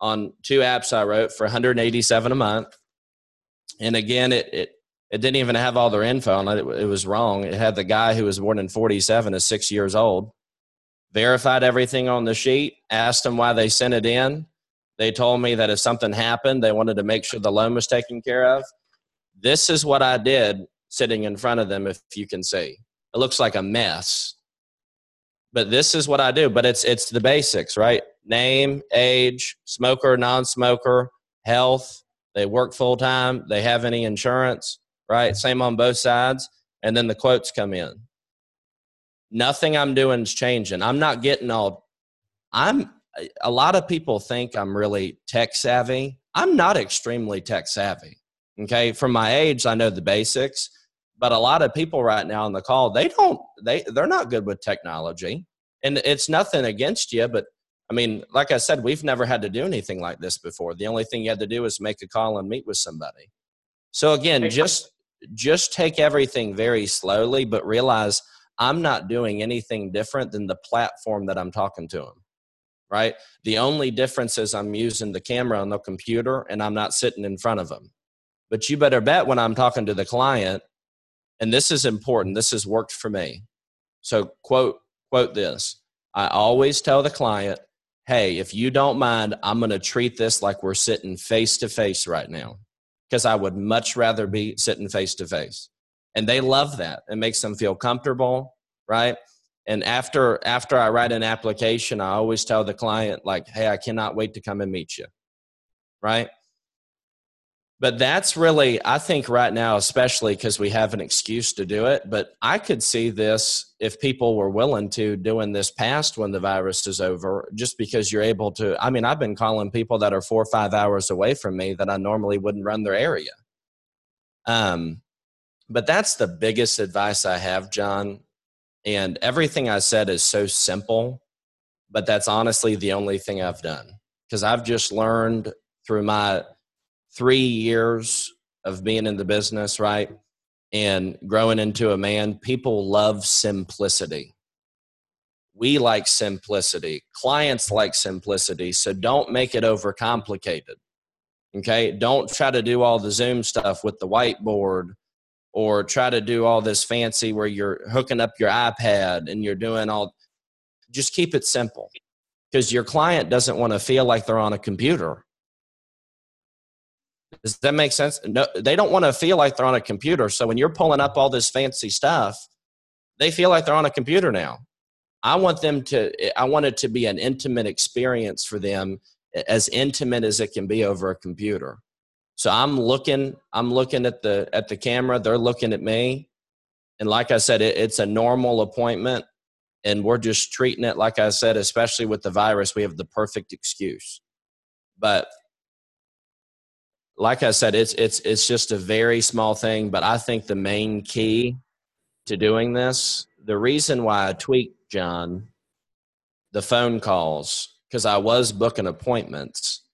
on two apps I wrote for 187 a month. And again, it it it didn't even have all their info on it. It was wrong. It had the guy who was born in 47 is six years old. Verified everything on the sheet. Asked them why they sent it in they told me that if something happened, they wanted to make sure the loan was taken care of. This is what I did sitting in front of them, if you can see. It looks like a mess. But this is what I do. But it's it's the basics, right? Name, age, smoker, non-smoker, health, they work full time, they have any insurance, right? Same on both sides. And then the quotes come in. Nothing I'm doing is changing. I'm not getting all I'm a lot of people think I'm really tech savvy. I'm not extremely tech savvy. Okay. From my age, I know the basics, but a lot of people right now on the call, they don't, they, they're not good with technology. And it's nothing against you, but I mean, like I said, we've never had to do anything like this before. The only thing you had to do is make a call and meet with somebody. So again, just just take everything very slowly, but realize I'm not doing anything different than the platform that I'm talking to them right? The only difference is I'm using the camera on the computer and I'm not sitting in front of them. But you better bet when I'm talking to the client, and this is important, this has worked for me. So quote quote this. I always tell the client, "Hey, if you don't mind, I'm going to treat this like we're sitting face to face right now." Because I would much rather be sitting face to face. And they love that. It makes them feel comfortable, right? And after after I write an application, I always tell the client like, "Hey, I cannot wait to come and meet you." Right? But that's really I think right now especially cuz we have an excuse to do it, but I could see this if people were willing to doing this past when the virus is over just because you're able to I mean, I've been calling people that are 4 or 5 hours away from me that I normally wouldn't run their area. Um but that's the biggest advice I have, John, and everything I said is so simple, but that's honestly the only thing I've done because I've just learned through my three years of being in the business, right? And growing into a man, people love simplicity. We like simplicity. Clients like simplicity. So don't make it overcomplicated. Okay. Don't try to do all the Zoom stuff with the whiteboard or try to do all this fancy where you're hooking up your iPad and you're doing all just keep it simple because your client doesn't want to feel like they're on a computer. Does that make sense? No, they don't want to feel like they're on a computer. So when you're pulling up all this fancy stuff, they feel like they're on a computer now. I want them to I want it to be an intimate experience for them as intimate as it can be over a computer. So I'm looking, I'm looking at the at the camera. They're looking at me, and like I said, it, it's a normal appointment, and we're just treating it like I said. Especially with the virus, we have the perfect excuse. But like I said, it's it's it's just a very small thing. But I think the main key to doing this, the reason why I tweaked John, the phone calls, because I was booking appointments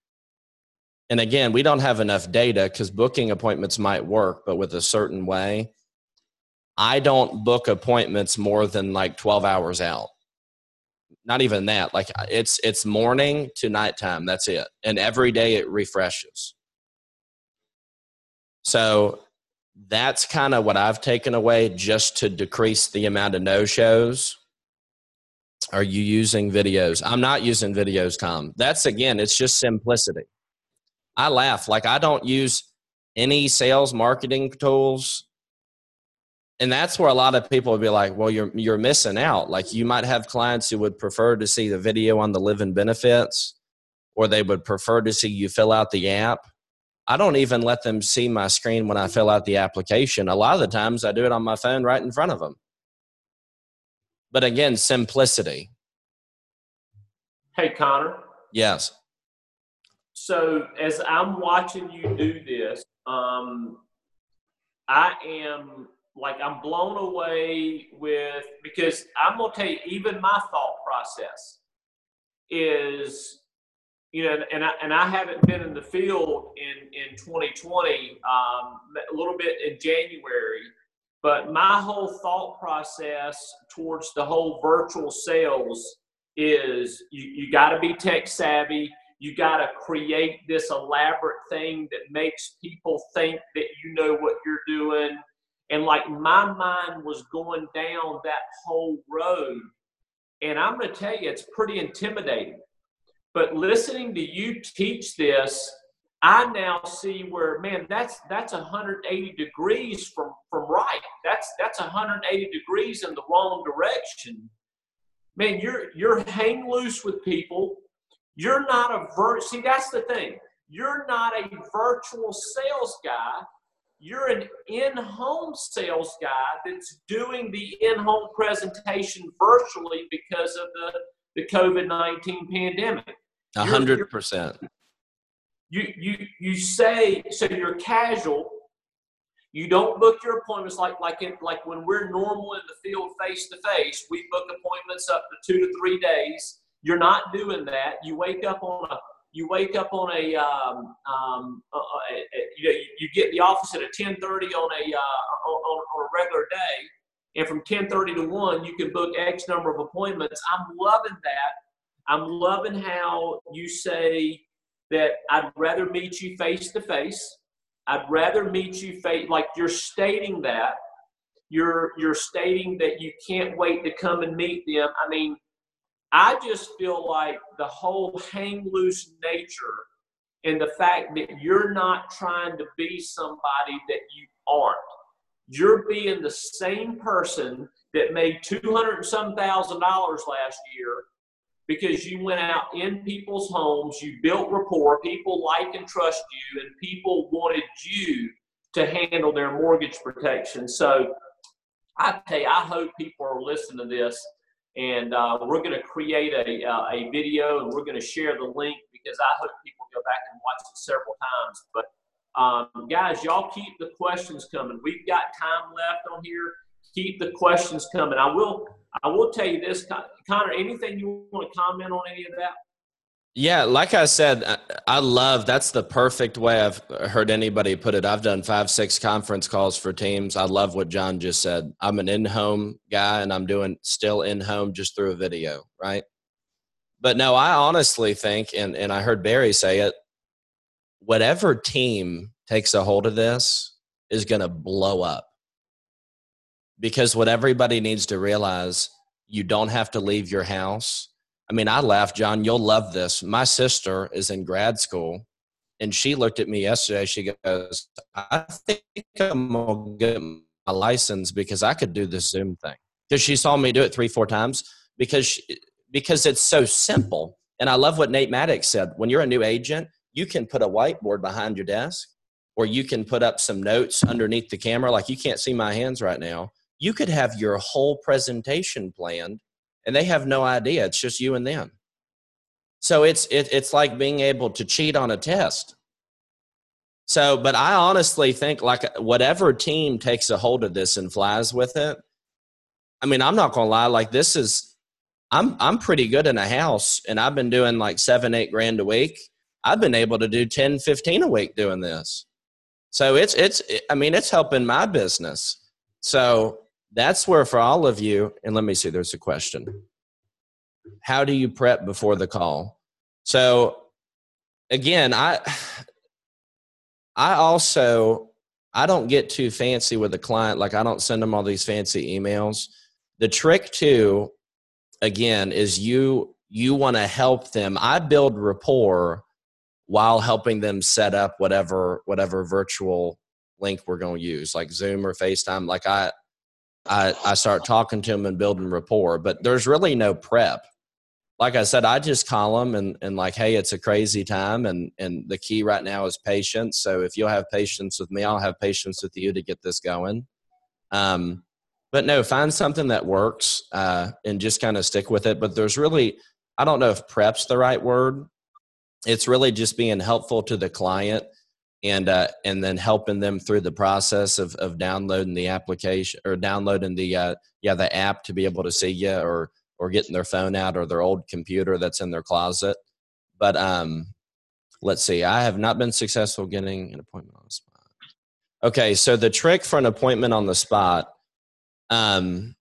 and again, we don't have enough data because booking appointments might work, but with a certain way. I don't book appointments more than like 12 hours out. Not even that. Like it's it's morning to nighttime. That's it. And every day it refreshes. So that's kind of what I've taken away just to decrease the amount of no shows. Are you using videos? I'm not using videos, Tom. That's again, it's just simplicity. I laugh. Like I don't use any sales marketing tools. And that's where a lot of people would be like, well, you're you're missing out. Like you might have clients who would prefer to see the video on the live living benefits, or they would prefer to see you fill out the app. I don't even let them see my screen when I fill out the application. A lot of the times I do it on my phone right in front of them. But again, simplicity. Hey, Connor. Yes so as I'm watching you do this, um, I am like I'm blown away with because I'm gonna tell you, even my thought process is, you know, and I and I haven't been in the field in in 2020, um, a little bit in January, but my whole thought process towards the whole virtual sales is you, you got to be tech savvy you got to create this elaborate thing that makes people think that you know what you're doing. And like my mind was going down that whole road. And I'm going to tell you, it's pretty intimidating. But listening to you teach this, I now see where, man, that's that's 180 degrees from from right. That's that's 180 degrees in the wrong direction. Man, you're you're hang loose with people you're not a vir- see that's the thing. You're not a virtual sales guy. You're an in-home sales guy that's doing the in-home presentation virtually because of the, the COVID-19 pandemic. A hundred percent. You you you say so you're casual. You don't book your appointments like like it like when we're normal in the field face to face. We book appointments up to two to three days you're not doing that. You wake up on a you wake up on a, um, um, a, a, a you, you get the office at a 10:30 on a uh, on, on, a regular day, and from 10:30 to one you can book X number of appointments. I'm loving that. I'm loving how you say that I'd rather meet you face to face. I'd rather meet you face like you're stating that. You're you're stating that you can't wait to come and meet them. I mean I just feel like the whole hang loose nature and the fact that you're not trying to be somebody that you aren't. You're being the same person that made two hundred and some thousand dollars last year because you went out in people's homes, you built rapport, people like and trust you, and people wanted you to handle their mortgage protection. So I tell you, I hope people are listening to this, and uh, we're going to create a, uh, a video and we're going to share the link because I hope people go back and watch it several times. But um, guys, y'all keep the questions coming. We've got time left on here. Keep the questions coming. I will. I will tell you this, Connor. Anything you want to comment on any of that? Yeah, like I said, I love that's the perfect way I've heard anybody put it. I've done five, six conference calls for teams. I love what John just said. I'm an in home guy and I'm doing still in home just through a video, right? But no, I honestly think, and, and I heard Barry say it, whatever team takes a hold of this is going to blow up. Because what everybody needs to realize, you don't have to leave your house I mean, I laugh, John, you'll love this. My sister is in grad school and she looked at me yesterday. She goes, I think I'm going to get my license because I could do this Zoom thing. Because she saw me do it three, four times because, she, because it's so simple. And I love what Nate Maddox said. When you're a new agent, you can put a whiteboard behind your desk or you can put up some notes underneath the camera. Like you can't see my hands right now. You could have your whole presentation planned and they have no idea. It's just you and them. So it's it, it's like being able to cheat on a test. So, but I honestly think like whatever team takes a hold of this and flies with it. I mean, I'm not gonna lie. Like this is, I'm I'm pretty good in a house, and I've been doing like seven, eight grand a week. I've been able to do 10, 15 a week doing this. So it's it's I mean it's helping my business. So that's where for all of you, and let me see, there's a question. How do you prep before the call? So again, I I also I don't get too fancy with a client. Like I don't send them all these fancy emails. The trick too, again, is you you want to help them. I build rapport while helping them set up whatever whatever virtual link we're going to use, like Zoom or FaceTime. Like I I, I start talking to them and building rapport. But there's really no prep. Like I said, I just call them and, and like, hey, it's a crazy time. And, and the key right now is patience. So if you'll have patience with me, I'll have patience with you to get this going. Um, but no, find something that works uh, and just kind of stick with it. But there's really, I don't know if prep's the right word. It's really just being helpful to the client and uh, and then helping them through the process of, of downloading the application or downloading the uh, yeah the app to be able to see you or or getting their phone out or their old computer that's in their closet. But um, let's see, I have not been successful getting an appointment on the spot. Okay, so the trick for an appointment on the spot, um,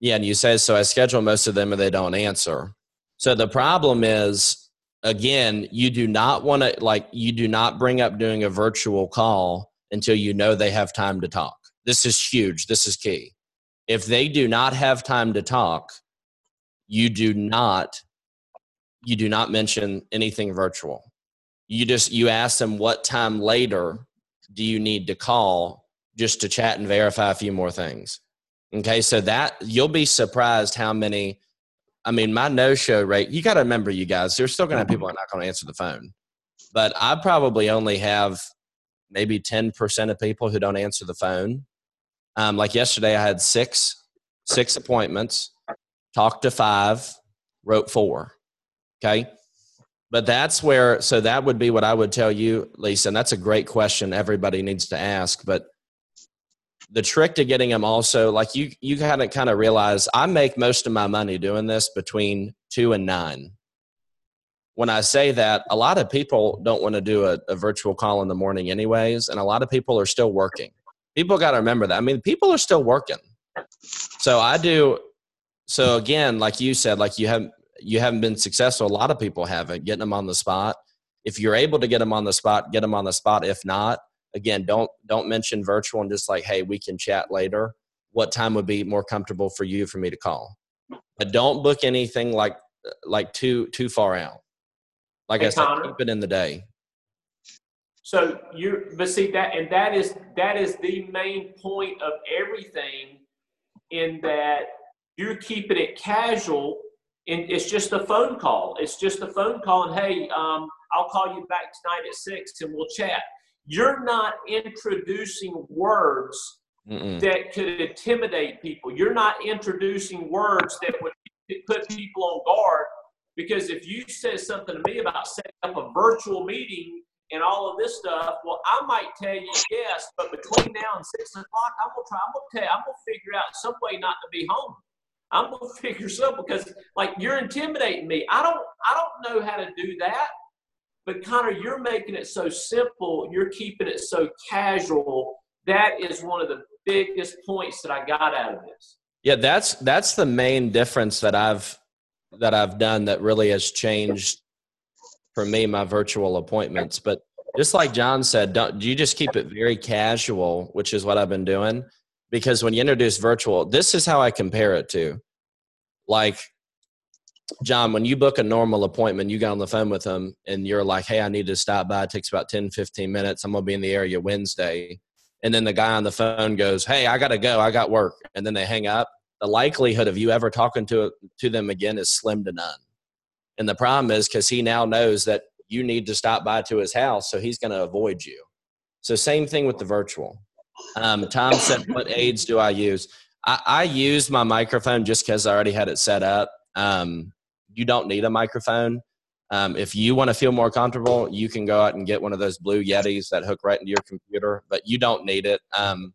yeah, and you say so. I schedule most of them and they don't answer. So the problem is again, you do not want to like you do not bring up doing a virtual call until you know they have time to talk. This is huge. This is key. If they do not have time to talk, you do not you do not mention anything virtual. You just you ask them what time later do you need to call just to chat and verify a few more things. Okay, so that you'll be surprised how many I mean, my no show rate, you got to remember, you guys, there's still going to have people that are not going to answer the phone. But I probably only have maybe 10% of people who don't answer the phone. Um, like yesterday, I had six six appointments, talked to five, wrote four. Okay. But that's where, so that would be what I would tell you, Lisa. And that's a great question everybody needs to ask. But the trick to getting them also like you you kind of kind of realize i make most of my money doing this between two and nine. When i say that a lot of people don't want to do a, a virtual call in the morning anyways and a lot of people are still working. People got to remember that. I mean people are still working. So i do so again like you said like you have you haven't been successful. A lot of people haven't. Getting them on the spot. If you're able to get them on the spot get them on the spot. If not again don't don't mention virtual and just like hey we can chat later. What time would be more comfortable for you for me to call? But don't book anything like like too too far out. Like hey, i said Connor, keep it in the day. So you but see that and that is that is the main point of everything in that you're keeping it casual and it's just a phone call. It's just a phone call and hey, um, I'll call you back tonight at six and we'll chat. You're not introducing words Mm-mm. that could intimidate people. You're not introducing words that would put people on guard because if you said something to me about setting up a virtual meeting and all of this stuff, well, I might tell you yes, but between now and six o'clock, I'm gonna try. I'm gonna tell you, I'm gonna figure out some way not to be home. I'm gonna figure something because like you're intimidating me. I don't I don't know how to do that. But Connor, you're making it so simple. You're keeping it so casual. That is one of the biggest points that I got out of this. Yeah, that's that's the main difference that I've that I've done that really has changed for me my virtual appointments. But just like John said, don't you just keep it very casual, which is what I've been doing. Because when you introduce virtual, this is how I compare it to. Like John, when you book a normal appointment, you get on the phone with them and you're like, hey, I need to stop by. It takes about 10, 15 minutes. I'm going to be in the area Wednesday. And then the guy on the phone goes, hey, I got to go. I got work. And then they hang up. The likelihood of you ever talking to, to them again is slim to none. And the problem is because he now knows that you need to stop by to his house. So he's going to avoid you. So, same thing with the virtual. Um, Tom said, what aids do I use? I, I use my microphone just because I already had it set up. Um, you don't need a microphone. Um, if you want to feel more comfortable, you can go out and get one of those blue Yetis that hook right into your computer, but you don't need it. Um,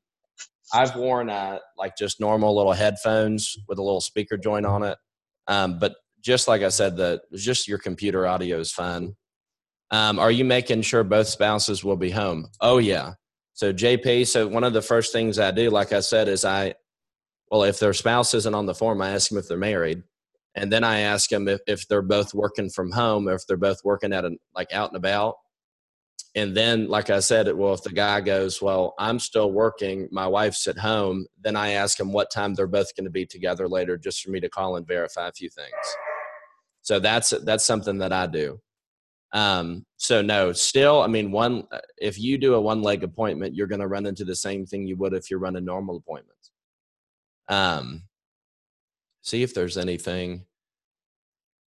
I've worn uh, like just normal little headphones with a little speaker joint on it. Um, but just like I said, the just your computer audio is fine. Um, are you making sure both spouses will be home? Oh yeah. So JP, so one of the first things I do, like I said, is I, well, if their spouse isn't on the form, I ask them if they're married and then I ask them if, if they're both working from home or if they're both working at a, like out and about. And then, like I said, well, if the guy goes, well, I'm still working, my wife's at home, then I ask him what time they're both going to be together later, just for me to call and verify a few things. So that's that's something that I do. Um, so no, still, I mean, one if you do a one leg appointment, you're going to run into the same thing you would if you're running normal appointments. Um, see if there's anything.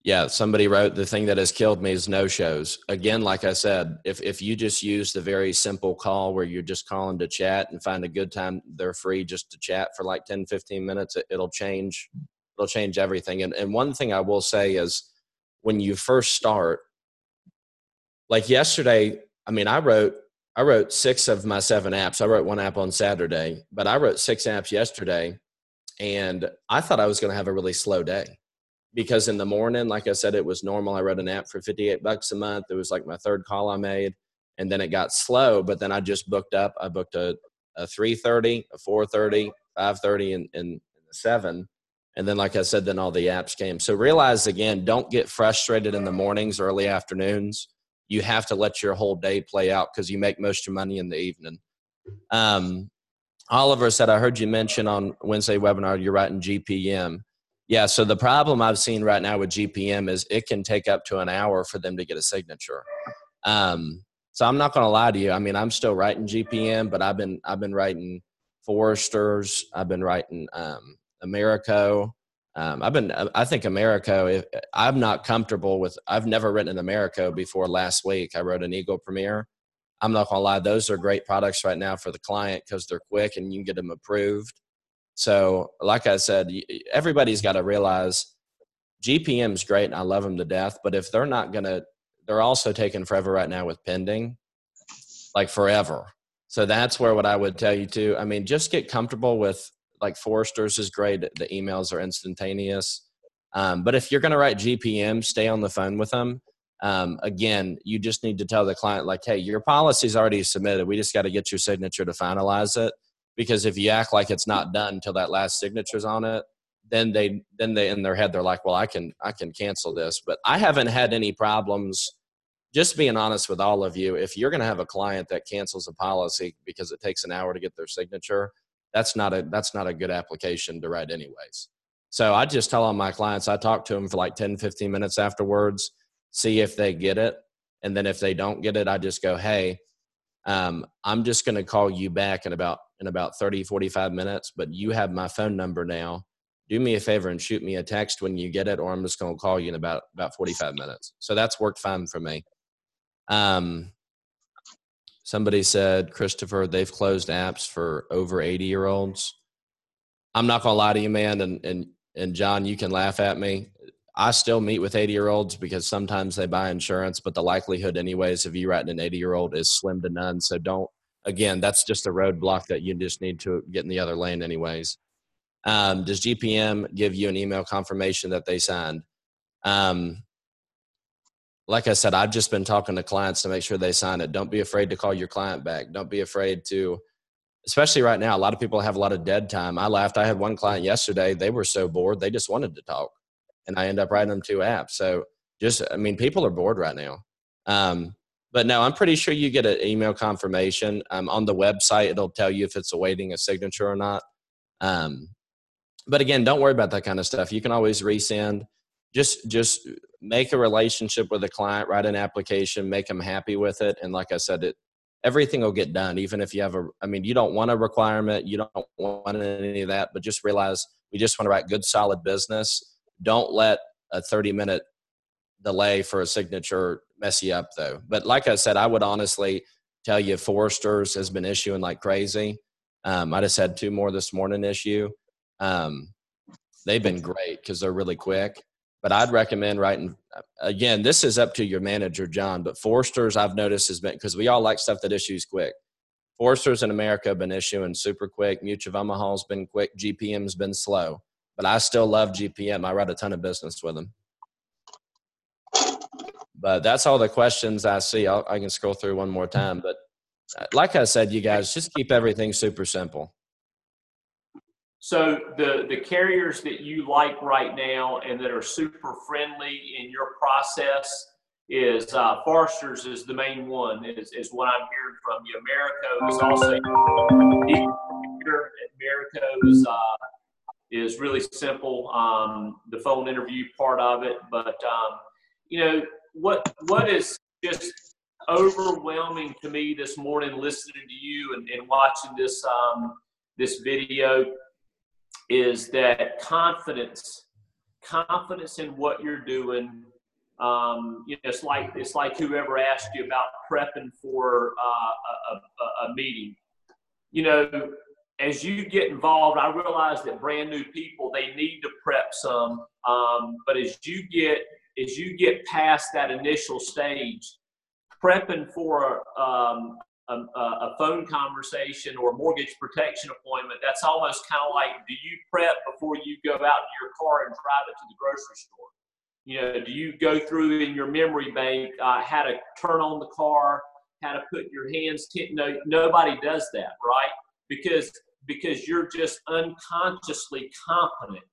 Yeah, somebody wrote the thing that has killed me is no shows. Again, like I said, if if you just use the very simple call where you're just calling to chat and find a good time, they're free just to chat for like 10, 15 minutes, it, it'll change it'll change everything. And and one thing I will say is when you first start, like yesterday, I mean, I wrote I wrote six of my seven apps. I wrote one app on Saturday, but I wrote six apps yesterday and I thought I was going to have a really slow day because in the morning, like I said, it was normal. I wrote an app for 58 bucks a month. It was like my third call I made. And then it got slow, but then I just booked up. I booked a, a 3.30, a 4.30, 5.30, and, and, a 7. And then, like I said, then all the apps came. So realize again, don't get frustrated in the mornings, early afternoons. You have to let your whole day play out because you make most of your money in the evening. Um, Oliver said, I heard you mention on Wednesday webinar you're writing GPM. Yeah, so the problem I've seen right now with GPM is it can take up to an hour for them to get a signature. Um, so I'm not going to lie to you. I mean, I'm still writing GPM, but I've been I've been writing Foresters. I've been writing um, Americo. Um, I've been I think Americo. I'm not comfortable with. I've never written an Americo before. Last week I wrote an Eagle Premier. I'm not gonna lie, those are great products right now for the client because they're quick and you can get them approved. So, like I said, everybody's got to realize GPM is great and I love them to death. But if they're not gonna, they're also taking forever right now with pending, like forever. So that's where what I would tell you to. I mean, just get comfortable with like Foresters is great. The emails are instantaneous. Um, but if you're going to write GPM, stay on the phone with them um, again, you just need to tell the client, like, hey, your policy's already submitted. We just got to get your signature to finalize it. Because if you act like it's not done until that last signature's on it, then they then they in their head they're like, well, I can I can cancel this. But I haven't had any problems. Just being honest with all of you, if you're going to have a client that cancels a policy because it takes an hour to get their signature, that's not a that's not a good application to write anyways. So I just tell all my clients, I talk to them for like 10, 15 minutes afterwards see if they get it. And then if they don't get it, I just go, hey, Um, I'm just going to call you back in about in about 30, 45 minutes, but you have my phone number now. Do me a favor and shoot me a text when you get it, or I'm just going to call you in about about 45 minutes. So that's worked fine for me. Um, somebody said, Christopher, they've closed apps for over 80 year olds. I'm not gonna lie to you, man, and and and John, you can laugh at me. I still meet with 80 year olds because sometimes they buy insurance, but the likelihood, anyways, of you writing an 80 year old is slim to none. So don't. Again, that's just a roadblock that you just need to get in the other lane, anyways. Um, does GPM give you an email confirmation that they signed? Um, like I said, I've just been talking to clients to make sure they sign it. Don't be afraid to call your client back. Don't be afraid to, especially right now. A lot of people have a lot of dead time. I laughed. I had one client yesterday. They were so bored, they just wanted to talk, and I end up writing them two apps. So just, I mean, people are bored right now. Um, but no, I'm pretty sure you get an email confirmation um, on the website. It'll tell you if it's awaiting a signature or not. Um, but again, don't worry about that kind of stuff. You can always resend. Just, just make a relationship with a client, write an application, make them happy with it. And like I said, it everything will get done. Even if you have a, I mean, you don't want a requirement, you don't want any of that, but just realize we just want to write good, solid business. Don't let a 30 minute delay for a signature mess you up though. But like I said, I would honestly tell you Foresters has been issuing like crazy. Um, I just had two more this morning issue. Um, they've been great because they're really quick but I'd recommend writing. Again, this is up to your manager, John. But Foresters, I've noticed has been because we all like stuff that issues quick. Foresters in America have been issuing super quick. Mutual of Omaha's been quick. GPM's been slow, but I still love GPM. I write a ton of business with them. But that's all the questions I see. I'll, I can scroll through one more time. But uh, like I said, you guys just keep everything super simple. So the the carriers that you like right now and that are super friendly in your process is uh, Foresters is the main one is, is what I'm hearing from you. Americo is also Americo is uh, is really simple. Um, the phone interview part of it, but um, you know what what is just overwhelming to me this morning listening to you and, and watching this um, this video is that confidence, confidence in what you're doing. Um, you know, it's like it's like whoever asked you about prepping for uh, a, a, a meeting. You know, as you get involved, I realize that brand new people they need to prep some. Um, but as you get as you get past that initial stage, prepping for um, a, a, phone conversation or mortgage protection appointment, that's almost kind of like do you prep before you go out in your car and drive it to the grocery store? You know, do you go through in your memory bank uh, how to turn on the car, how to put your hands? No, nobody does that, right? Because because you're just unconsciously confident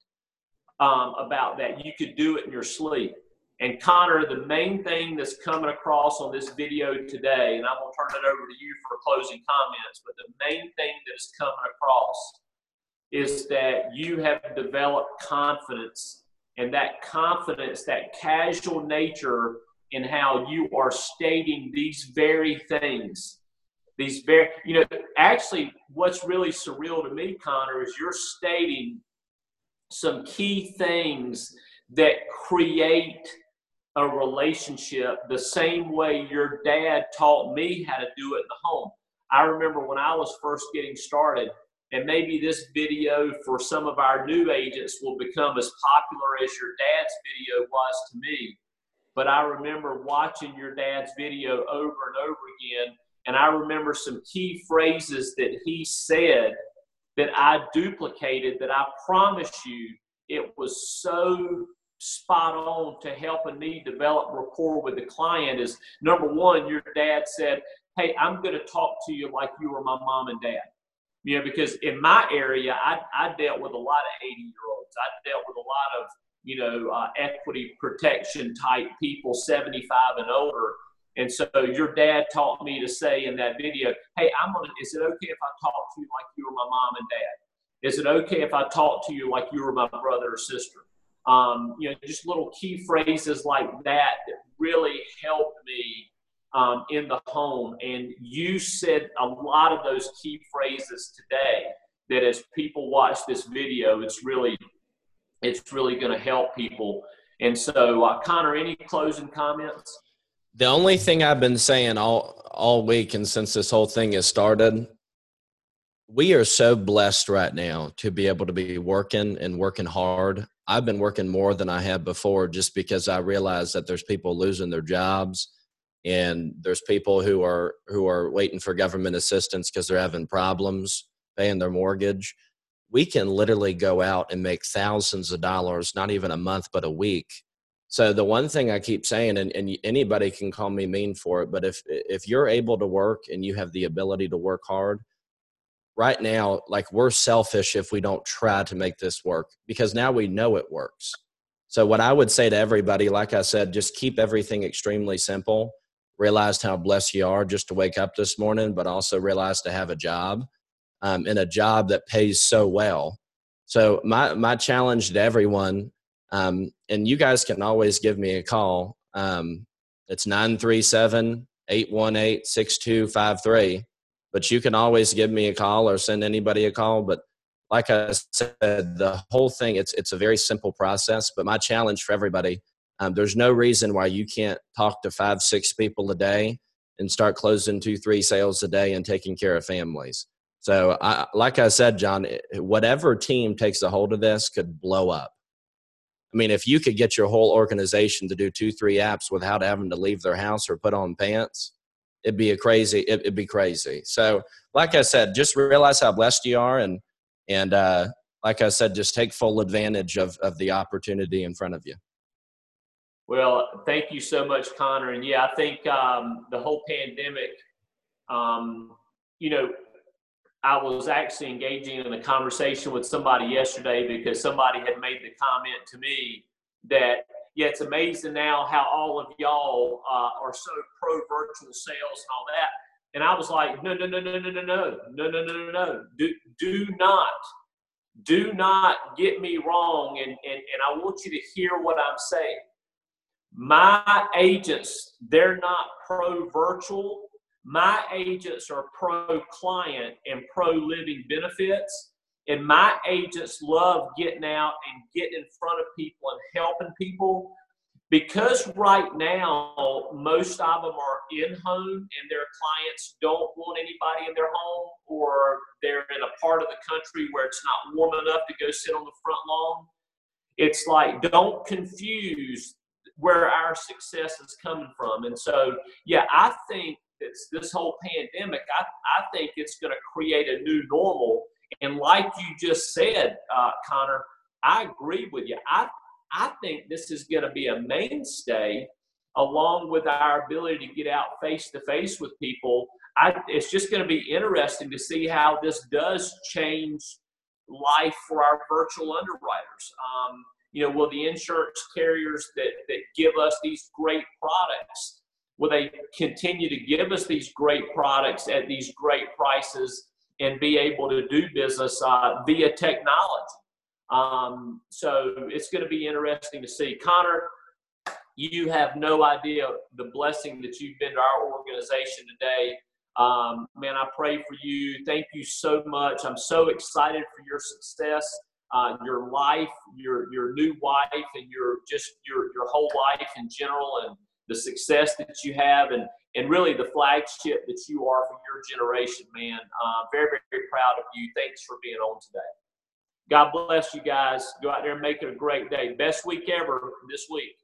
um, about that. You could do it in your sleep. And Connor, the main thing that's coming across on this video today, and I'm going to turn it over to you for closing comments, but the main thing that is coming across is that you have developed confidence, and that confidence, that casual nature in how you are stating these very things. These very, you know, actually, what's really surreal to me, Connor, is you're stating some key things that create a relationship the same way your dad taught me how to do it in the home. I remember when I was first getting started, and maybe this video for some of our new agents will become as popular as your dad's video was to me. But I remember watching your dad's video over and over again, and I remember some key phrases that he said that I duplicated that I promise you it was so spot on to help a me develop rapport with the client is number one, your dad said, Hey, I'm going to talk to you like you were my mom and dad. You know, because in my area, I, I dealt with a lot of 80 year olds. I dealt with a lot of, you know, uh, equity protection type people, 75 and older. And so your dad taught me to say in that video, Hey, I'm to, is it okay if I talk to you like you were my mom and dad? Is it okay if I talk to you like you were my brother or sister? Um, you know, just little key phrases like that that really helped me um, in the home. And you said a lot of those key phrases today that as people watch this video, it's really, it's really going to help people. And so, uh, Connor, any closing comments? The only thing I've been saying all all week and since this whole thing has started, we are so blessed right now to be able to be working and working hard. I've been working more than I have before just because I realize that there's people losing their jobs and there's people who are who are waiting for government assistance because they're having problems paying their mortgage we can literally go out and make thousands of dollars not even a month but a week so the one thing i keep saying and, and anybody can call me mean for it but if if you're able to work and you have the ability to work hard right now like we're selfish if we don't try to make this work because now we know it works so what i would say to everybody like i said just keep everything extremely simple realized how blessed you are just to wake up this morning, but also realized to have a job um, and a job that pays so well. So my my challenge to everyone, um, and you guys can always give me a call. Um, it's 937-818-6253. But you can always give me a call or send anybody a call. But like I said, the whole thing, it's it's a very simple process. But my challenge for everybody um, there's no reason why you can't talk to five, six people a day and start closing two, three sales a day and taking care of families. So, I, like I said, John, whatever team takes a hold of this could blow up. I mean, if you could get your whole organization to do two, three apps without having to leave their house or put on pants, it'd be a crazy. It, would be crazy. So, like I said, just realize how blessed you are, and and uh, like I said, just take full advantage of of the opportunity in front of you. Well, thank you so much, Connor. And yeah, I think um, the whole pandemic, um, you know, I was actually engaging in a conversation with somebody yesterday because somebody had made the comment to me that, yeah, it's amazing now how all of y'all uh, are so pro virtual sales and all that. And I was like, no, no, no, no, no, no, no, no, no, no, no, no. Do, do not, do not get me wrong. And, and, and I want you to hear what I'm saying my agents, they're not pro virtual. My agents are pro client and pro living benefits. And my agents love getting out and getting in front of people and helping people because right now most of them are in home and their clients don't want anybody in their home or they're in a part of the country where it's not warm enough to go sit on the front lawn it's like don't confuse where our success is coming from. And so, yeah, I think it's this whole pandemic, I, I think it's going to create a new normal. And like you just said, uh, Connor, I agree with you. I, I think this is going to be a mainstay along with our ability to get out face to face with people. I, it's just going to be interesting to see how this does change life for our virtual underwriters. Um, you know, will the insurance carriers that, that give us these great products, will they continue to give us these great products at these great prices and be able to do business uh, via technology? Um, so it's going to be interesting to see. Connor, you have no idea the blessing that you've been to our organization today. Um, man, I pray for you. Thank you so much. I'm so excited for your success uh, your life, your your new wife, and your just your your whole life in general, and the success that you have, and and really the flagship that you are for your generation, man. Uh, very, very very proud of you. Thanks for being on today. God bless you guys. Go out there and make it a great day. Best week ever this week.